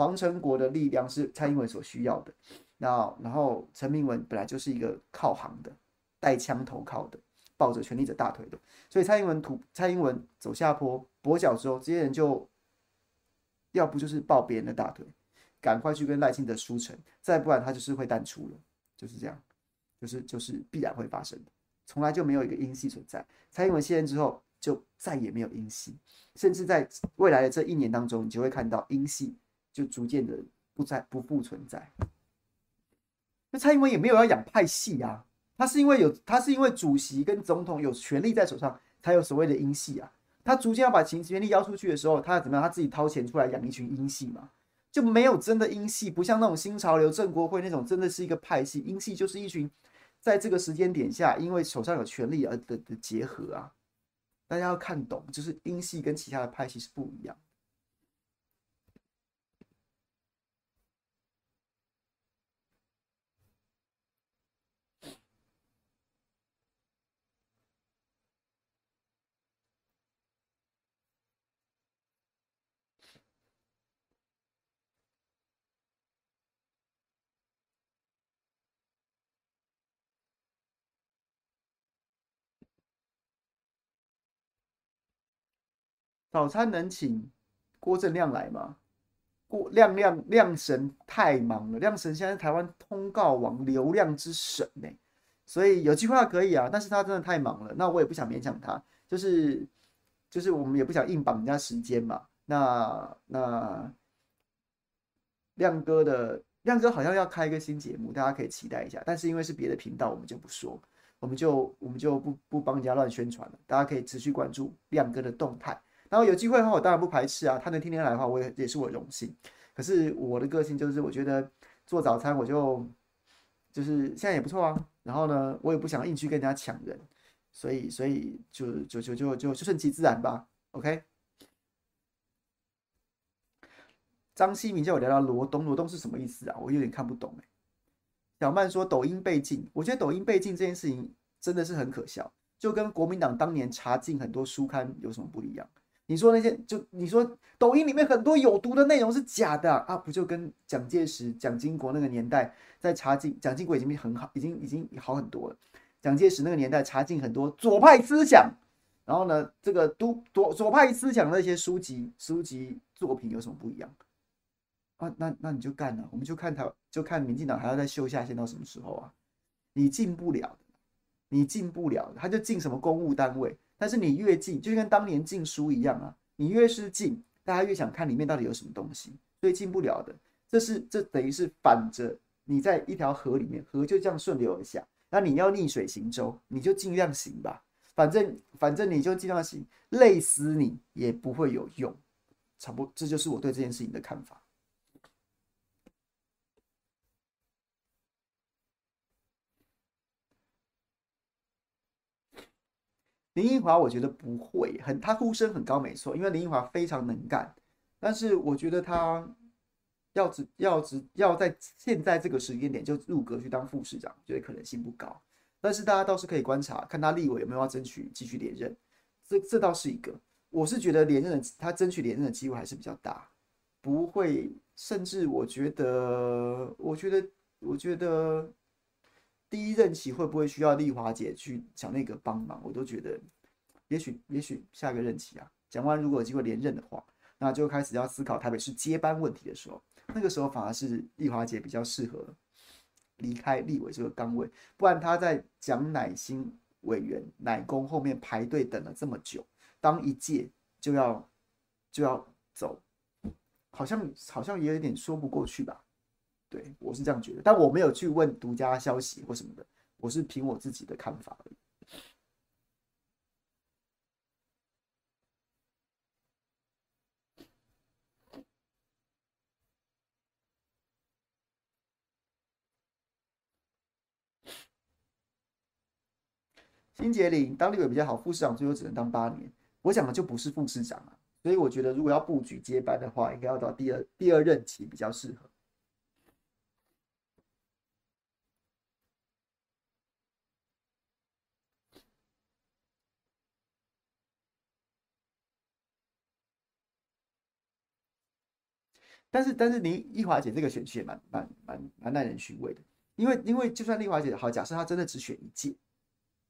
黄成国的力量是蔡英文所需要的，那然后陈明文本来就是一个靠行的，带枪投靠的，抱着权力者大腿的，所以蔡英文土蔡英文走下坡跛脚之后，这些人就要不就是抱别人的大腿，赶快去跟赖清德书成，再不然他就是会淡出了，就是这样，就是就是必然会发生的，从来就没有一个英系存在。蔡英文卸任之后，就再也没有英系，甚至在未来的这一年当中，你就会看到英系。就逐渐的不再不复存在。那蔡英文也没有要养派系啊，他是因为有他是因为主席跟总统有权力在手上，才有所谓的英系啊。他逐渐要把情权力交出去的时候，他要怎么样？他自己掏钱出来养一群英系嘛，就没有真的英系，不像那种新潮流正国会那种真的是一个派系。英系就是一群在这个时间点下，因为手上有权力而的的结合啊。大家要看懂，就是英系跟其他的派系是不一样。早餐能请郭正亮来吗？郭亮亮亮神太忙了，亮神现在台湾通告王，流量之神呢，所以有机会可以啊，但是他真的太忙了，那我也不想勉强他，就是就是我们也不想硬绑人家时间嘛，那那亮哥的亮哥好像要开一个新节目，大家可以期待一下，但是因为是别的频道，我们就不说，我们就我们就不不帮人家乱宣传了，大家可以持续关注亮哥的动态。然后有机会的话，我当然不排斥啊。他能天天来的话，我也也是我荣幸。可是我的个性就是，我觉得做早餐我就就是现在也不错啊。然后呢，我也不想硬去跟人家抢人，所以所以就就就就就就顺其自然吧。OK。张希明叫我聊聊罗东，罗东是什么意思啊？我有点看不懂哎。小曼说抖音被禁，我觉得抖音被禁这件事情真的是很可笑，就跟国民党当年查禁很多书刊有什么不一样？你说那些就你说抖音里面很多有毒的内容是假的啊？不就跟蒋介石、蒋经国那个年代在查禁，蒋经国已经很好，已经已经好很多了。蒋介石那个年代查禁很多左派思想，然后呢，这个都左左派思想那些书籍、书籍作品有什么不一样啊？那那你就干了，我们就看他，就看民进党还要再修下线到什么时候啊？你进不了，你进不了，他就进什么公务单位。但是你越禁，就跟当年禁书一样啊！你越是禁，大家越想看里面到底有什么东西，所以禁不了的。这是这等于是反着你在一条河里面，河就这样顺流而下。那你要逆水行舟，你就尽量行吧。反正反正你就尽量行，累死你也不会有用。差不多，这就是我对这件事情的看法。林奕华，我觉得不会很，他呼声很高，没错，因为林奕华非常能干。但是我觉得他要只要只要在现在这个时间点就入阁去当副市长，觉得可能性不高。但是大家倒是可以观察，看他立委有没有要争取继续连任，这这倒是一个。我是觉得连任的他争取连任的机会还是比较大，不会，甚至我觉得，我觉得，我觉得。第一任期会不会需要丽华姐去讲那个帮忙？我都觉得，也许也许下个任期啊，蒋万如果有机会连任的话，那就开始要思考台北市接班问题的时候，那个时候反而是丽华姐比较适合离开立委这个岗位，不然她在蒋乃新委员乃公后面排队等了这么久，当一届就要就要走，好像好像也有点说不过去吧。对，我是这样觉得，但我没有去问独家消息或什么的，我是凭我自己的看法而已。新杰林当立委比较好，副市长最多只能当八年。我讲的就不是副市长啊，所以我觉得如果要布局接班的话，应该要到第二第二任期比较适合。但是但是，林奕华姐这个选区也蛮蛮蛮蛮耐人寻味的，因为因为就算丽华姐好，假设她真的只选一届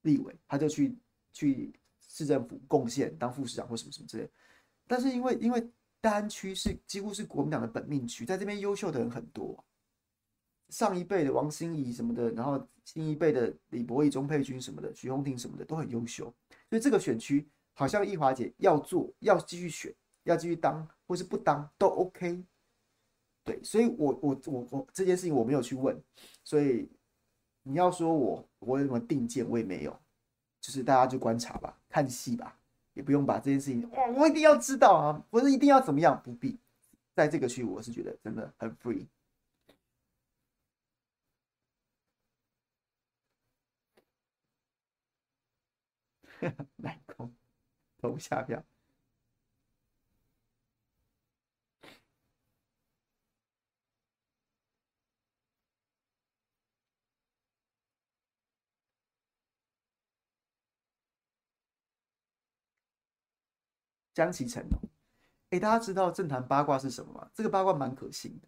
立委，她就去去市政府贡献当副市长或什么什么之类。但是因为因为大安区是几乎是国民党的本命区，在这边优秀的人很多，上一辈的王心怡什么的，然后新一辈的李博毅、钟佩君什么的，徐宏庭什么的都很优秀，所以这个选区好像奕华姐要做，要继续选，要继续当，或是不当都 OK。对，所以我我我我这件事情我没有去问，所以你要说我我有什么定见，我也没有，就是大家就观察吧，看戏吧，也不用把这件事情哇，我一定要知道啊，不是一定要怎么样，不必，在这个区我是觉得真的很 free。来空投下票。江启臣哦，哎，大家知道政坛八卦是什么吗？这个八卦蛮可信的，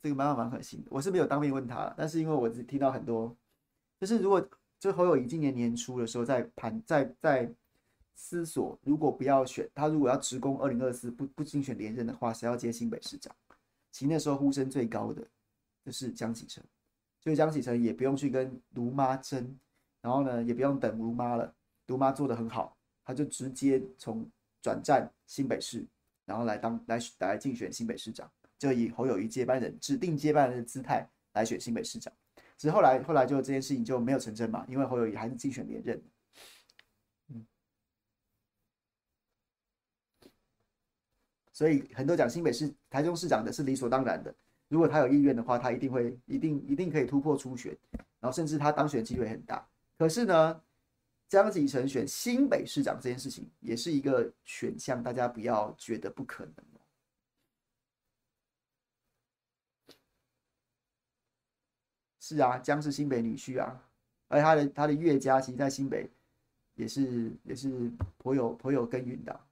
这个八卦蛮可信的。我是没有当面问他，但是因为我只听到很多，就是如果就侯友宜今年年初的时候在盘在在思索，如果不要选他，如果要直攻二零二四不不竞选连任的话，谁要接新北市长？其实那时候呼声最高的就是江启臣，所以江启臣也不用去跟卢妈争，然后呢，也不用等卢妈了，卢妈做得很好，他就直接从转战新北市，然后来当来来竞选新北市长，就以侯友谊接班人指定接班人的姿态来选新北市长。只是后来后来就这件事情就没有成真嘛，因为侯友谊还是竞选连任。所以很多讲新北市、台中市长的是理所当然的。如果他有意愿的话，他一定会、一定、一定可以突破初选，然后甚至他当选机会很大。可是呢，江启臣选新北市长这件事情也是一个选项，大家不要觉得不可能。是啊，江是新北女婿啊，而他的他的岳家其实在新北也是也是颇有颇有耕耘的。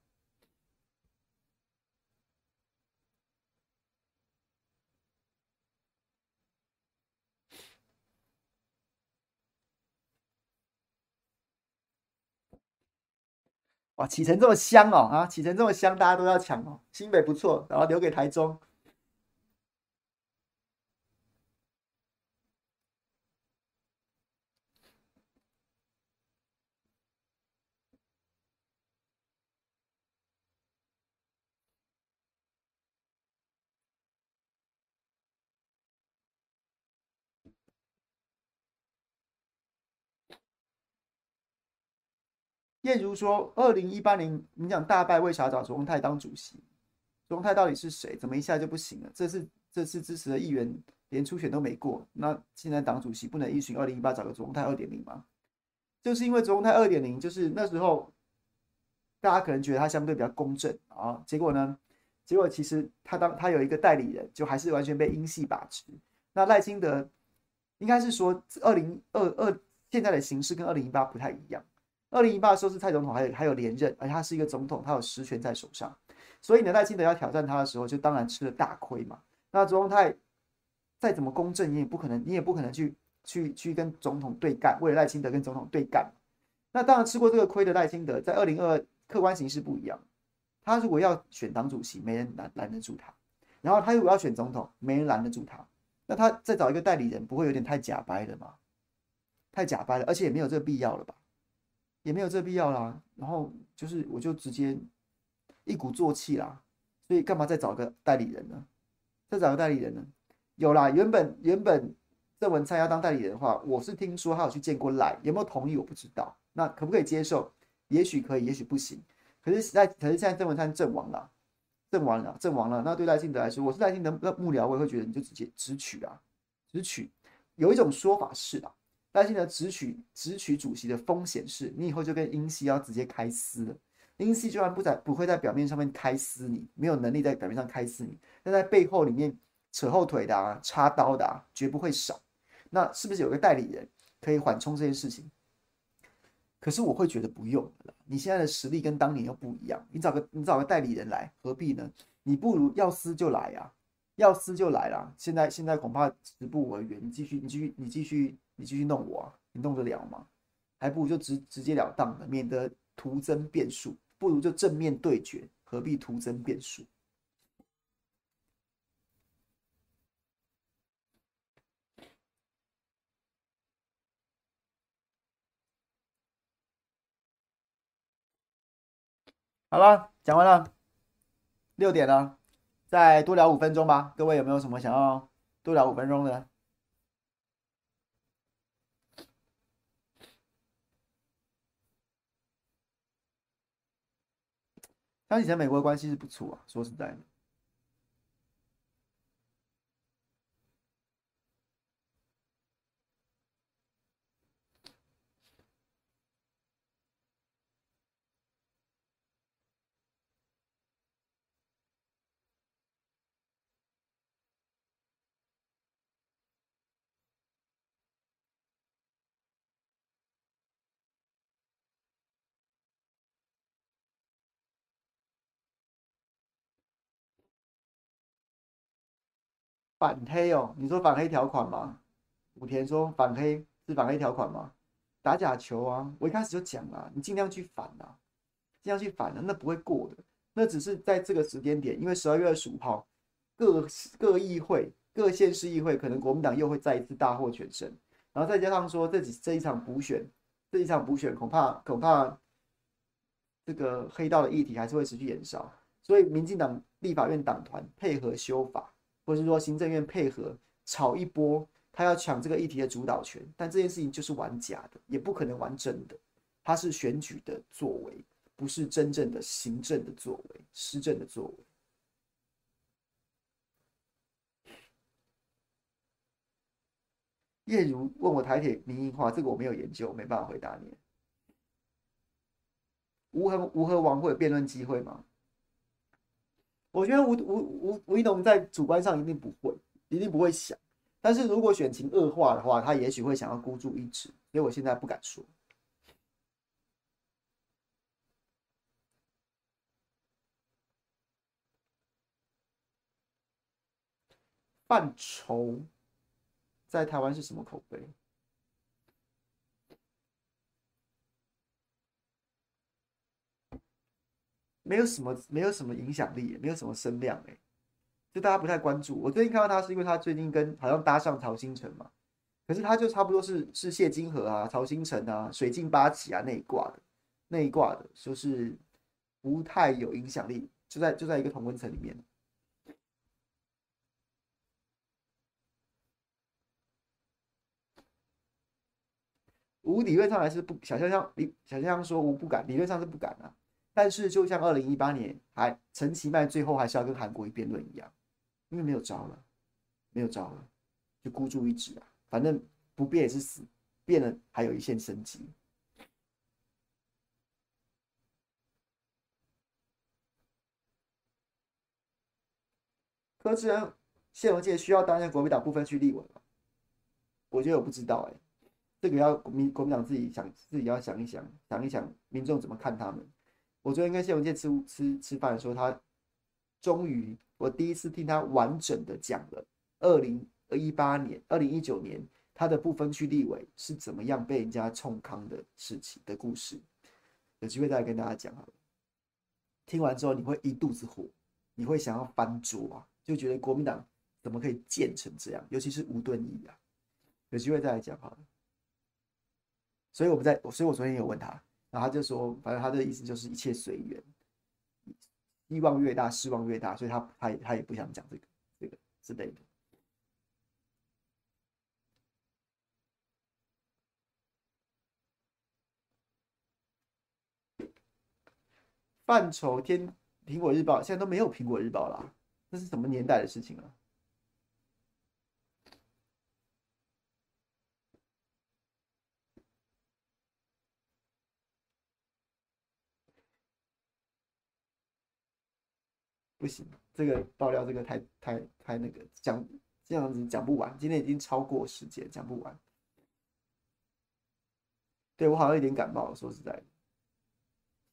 哇，启程这么香哦啊！启程这么香，大家都要抢哦。新北不错，然后留给台中。燕如说：“二零一八年民进党大败，为啥找卓荣泰当主席？卓荣泰到底是谁？怎么一下就不行了？这次这次支持的议员连初选都没过，那现在党主席不能依循二零一八找个卓荣泰二点零吗？就是因为卓荣泰二点零，就是那时候大家可能觉得他相对比较公正啊，结果呢，结果其实他当他有一个代理人，就还是完全被英系把持。那赖清德应该是说二零二二现在的形势跟二零一八不太一样。”二零一八的时候是蔡总统还有还有连任，而他是一个总统，他有实权在手上，所以呢，赖清德要挑战他的时候，就当然吃了大亏嘛。那卓荣泰再怎么公正，你也不可能，你也不可能去去去跟总统对干，为了赖清德跟总统对干。那当然吃过这个亏的赖清德，在二零二二客观形势不一样，他如果要选党主席，没人拦拦得住他；然后他如果要选总统，没人拦得住他。那他再找一个代理人，不会有点太假掰了吗？太假掰了，而且也没有这个必要了吧？也没有这必要啦，然后就是我就直接一鼓作气啦，所以干嘛再找个代理人呢？再找个代理人呢？有啦，原本原本郑文灿要当代理人的话，我是听说他有去见过赖，有没有同意我不知道。那可不可以接受？也许可以，也许不行。可是在可是现在郑文灿阵亡了，阵亡了，阵亡了。那对赖清德来说，我是赖清德的幕僚，我也会觉得你就直接直取啊，直取。有一种说法是啊。但是呢直取直取主席的风险是，你以后就跟英系要直接开撕了。英系就算不在，不会在表面上面开撕你，没有能力在表面上开撕你，但在背后里面扯后腿的啊，插刀的啊，绝不会少。那是不是有个代理人可以缓冲这件事情？可是我会觉得不用了。你现在的实力跟当年又不一样，你找个你找个代理人来，何必呢？你不如要撕就来呀，要撕就来啦。现在现在恐怕时不我愿，你继续你继续你继续。你继续弄我啊，你弄得了吗？还不如就直直截了当的，免得徒增变数。不如就正面对决，何必徒增变数？好了，讲完了，六点了，再多聊五分钟吧。各位有没有什么想要多聊五分钟的？他以前美国的关系是不错啊，说实在的。反黑哦，你说反黑条款吗？武田说反黑是反黑条款吗？打假球啊！我一开始就讲了，你尽量去反啊，尽量去反啊，那不会过的。那只是在这个时间点，因为十二月二十五号各各议会、各县市议会，可能国民党又会再一次大获全胜。然后再加上说这几这一场补选，这一场补选恐怕恐怕这个黑道的议题还是会持续延烧。所以民进党立法院党团配合修法，或是说行政院配合炒一波，他要抢这个议题的主导权。但这件事情就是玩假的，也不可能玩真的。它是选举的作为，不是真正的行政的作为、施政的作为。叶如问我台铁民营化，这个我没有研究，没办法回答你。吴和吴和王会有辩论机会吗？我觉得吴吴吴吴怡农在主观上一定不会，一定不会想。但是如果选情恶化的话，他也许会想要孤注一掷。所以我现在不敢说。范畴在台湾是什么口碑？没有什么，没有什么影响力，没有什么声量，哎，就大家不太关注。我最近看到他是因为他最近跟好像搭上曹兴诚嘛，可是他就差不多是是谢金河啊、曹兴诚啊、水镜八旗啊那一挂的，那一挂的，就是不太有影响力，就在就在一个同温层里面。吴理论上还是不小香香理小香香说吴不敢，理论上是不敢啊。但是，就像二零一八年，还陈其迈最后还是要跟韩国瑜辩论一样，因为没有招了，没有招了，就孤注一掷啊！反正不变也是死，变了还有一线生机。柯志恩、谢龙介需要担任国民党部分去立委吗？我觉得我不知道哎、欸，这个要民国民党自己想，自己要想一想，想一想民众怎么看他们。我昨天跟谢文健吃吃吃饭的时候，他终于我第一次听他完整的讲了二零一八年、二零一九年他的不分区立委是怎么样被人家冲康的事情的故事，有机会再来跟大家讲好了。听完之后你会一肚子火，你会想要翻桌啊，就觉得国民党怎么可以贱成这样，尤其是吴敦义啊，有机会再来讲好了。所以我们在，所以我昨天有问他。然后他就说，反正他的意思就是一切随缘，希望越大，失望越大，所以他他也他也不想讲这个这个之类的。范畴天苹果日报现在都没有苹果日报了，这是什么年代的事情啊？不行，这个爆料这个太太太那个讲这样子讲不完，今天已经超过时间，讲不完。对，我好像有点感冒，说实在的。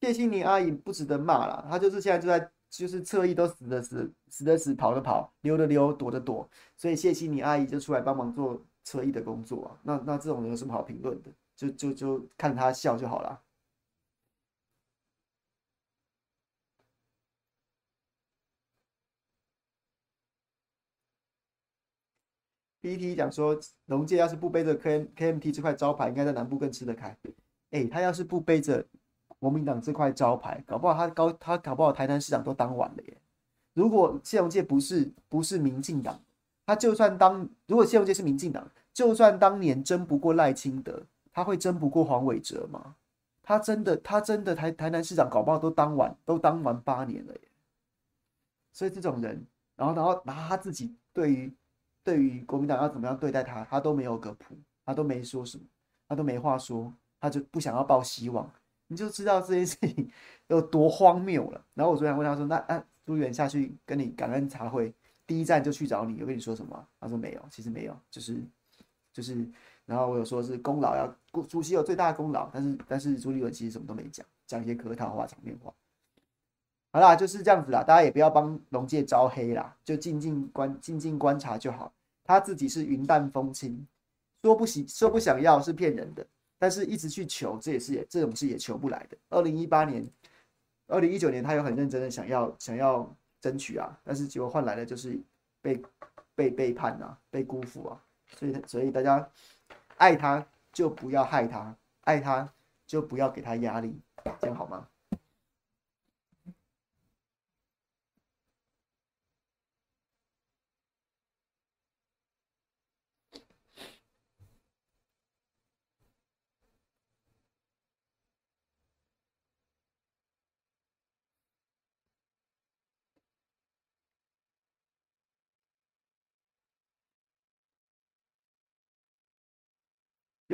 谢欣宁阿姨不值得骂啦，她就是现在就在就是侧翼都死的死，死的死，跑的跑，溜的溜，躲的躲，所以谢欣宁阿姨就出来帮忙做侧翼的工作啊。那那这种人有什么好评论的？就就就看他笑就好了。PTT 讲说，农界要是不背着 K KMT 这块招牌，应该在南部更吃得开。哎，他要是不背着国民党这块招牌，搞不好他高他搞不好台南市长都当完了耶。如果谢龙介不是不是民进党，他就算当如果谢龙介是民进党，就算当年争不过赖清德，他会争不过黄伟哲吗？他真的他真的台台南市长搞不好都当完都当完八年了耶。所以这种人，然后然后然后他自己对于。对于国民党要怎么样对待他，他都没有个谱，他都没说什么，他都没话说，他就不想要抱希望，你就知道这件事情 有多荒谬了。然后我昨天问他说：“那那朱元下去跟你感恩茶会，第一站就去找你，有跟你说什么？”他说：“没有，其实没有，就是就是。”然后我有说是功劳要主席有最大的功劳，但是但是朱立伦其实什么都没讲，讲一些客套话、场面话。好啦，就是这样子啦，大家也不要帮龙界招黑啦，就静静观静静观察就好。他自己是云淡风轻，说不喜说不想要是骗人的，但是一直去求，这也是也这种事也求不来的。二零一八年、二零一九年，他有很认真的想要想要争取啊，但是结果换来的就是被被背叛啊，被辜负啊。所以所以大家爱他就不要害他，爱他就不要给他压力，这样好吗？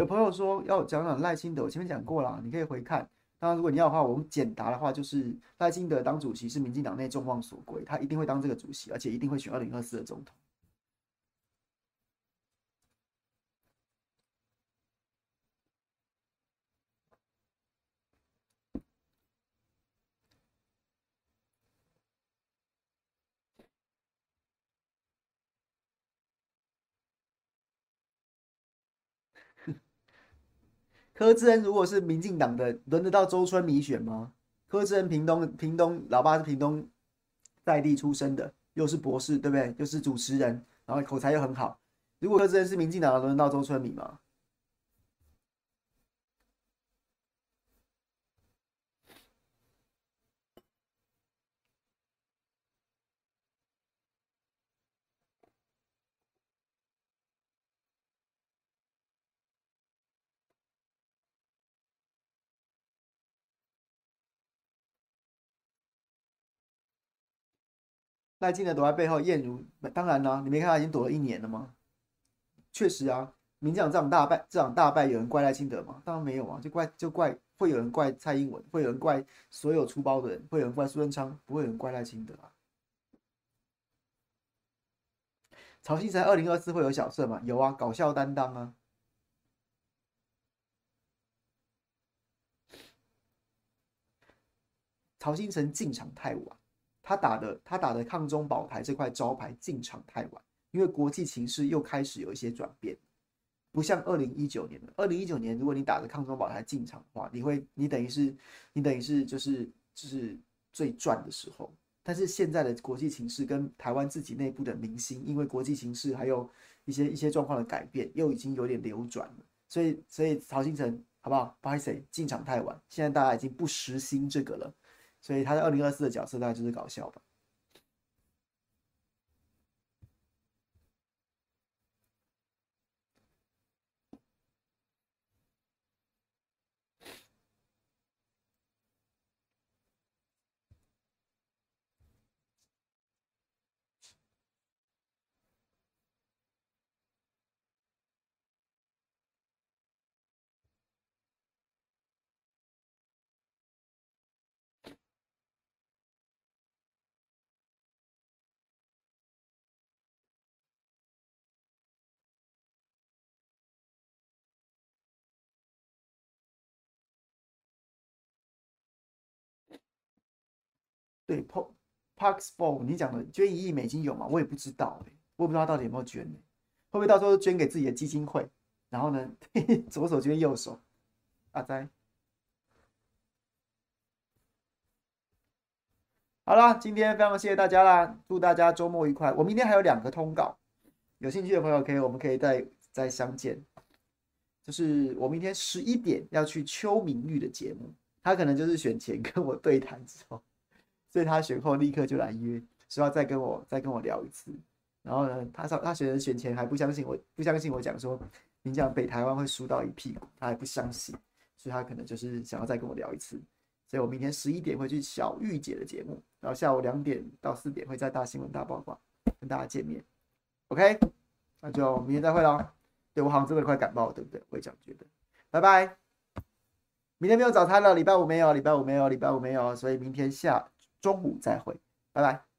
有朋友说要讲讲赖清德，我前面讲过了，你可以回看。当然，如果你要的话，我们简答的话就是赖清德当主席是民进党内众望所归，他一定会当这个主席，而且一定会选二零二四的总统。柯志恩如果是民进党的，轮得到周春米选吗？柯志恩平东平东老爸是平东在地出生的，又是博士，对不对？又是主持人，然后口才又很好。如果柯志恩是民进党的，轮得到周春米吗？赖清德躲在背后，燕如当然啦，你没看他已经躲了一年了吗？确实啊，民进党这场大败，这场大败有人怪赖清德吗？当然没有啊，就怪就怪会有人怪蔡英文，会有人怪所有出包的人，会有人怪苏贞昌，不会有人怪赖清德啊。曹兴诚二零二四会有角色吗？有啊，搞笑担当啊。曹兴诚进场太晚。他打的他打的抗中保台这块招牌进场太晚，因为国际情势又开始有一些转变，不像二零一九年的二零一九年，如果你打着抗中保台进场的话，你会你等于是你等于是就是就是最赚的时候。但是现在的国际情势跟台湾自己内部的民心，因为国际情势还有一些一些状况的改变，又已经有点流转了。所以所以曹兴诚好不好？不好意思，进场太晚，现在大家已经不实心这个了。所以他在二零二四的角色大概就是搞笑吧。对，Parksball，你讲的捐一亿美金有吗？我也不知道，我也不知道他到底有没有捐呢？会不会到时候捐给自己的基金会？然后呢，左手捐右手，阿哉。好了，今天非常谢谢大家啦，祝大家周末愉快。我明天还有两个通告，有兴趣的朋友可以，我们可以再再相见。就是我明天十一点要去邱明玉的节目，他可能就是选前跟我对谈之后。所以他选后立刻就来约，说要再跟我再跟我聊一次。然后呢，他他选人选前还不相信我，不相信我讲说，你讲北台湾会输到一屁股，他还不相信，所以他可能就是想要再跟我聊一次。所以我明天十一点会去小玉姐的节目，然后下午两点到四点会在大新闻大爆挂跟大家见面。OK，那就明天再会喽。对，我好像真的快感冒了，对不对？我也这样觉得。拜拜。明天没有早餐了，礼拜五没有，礼拜五没有，礼拜五没有，所以明天下。中午再会，拜拜。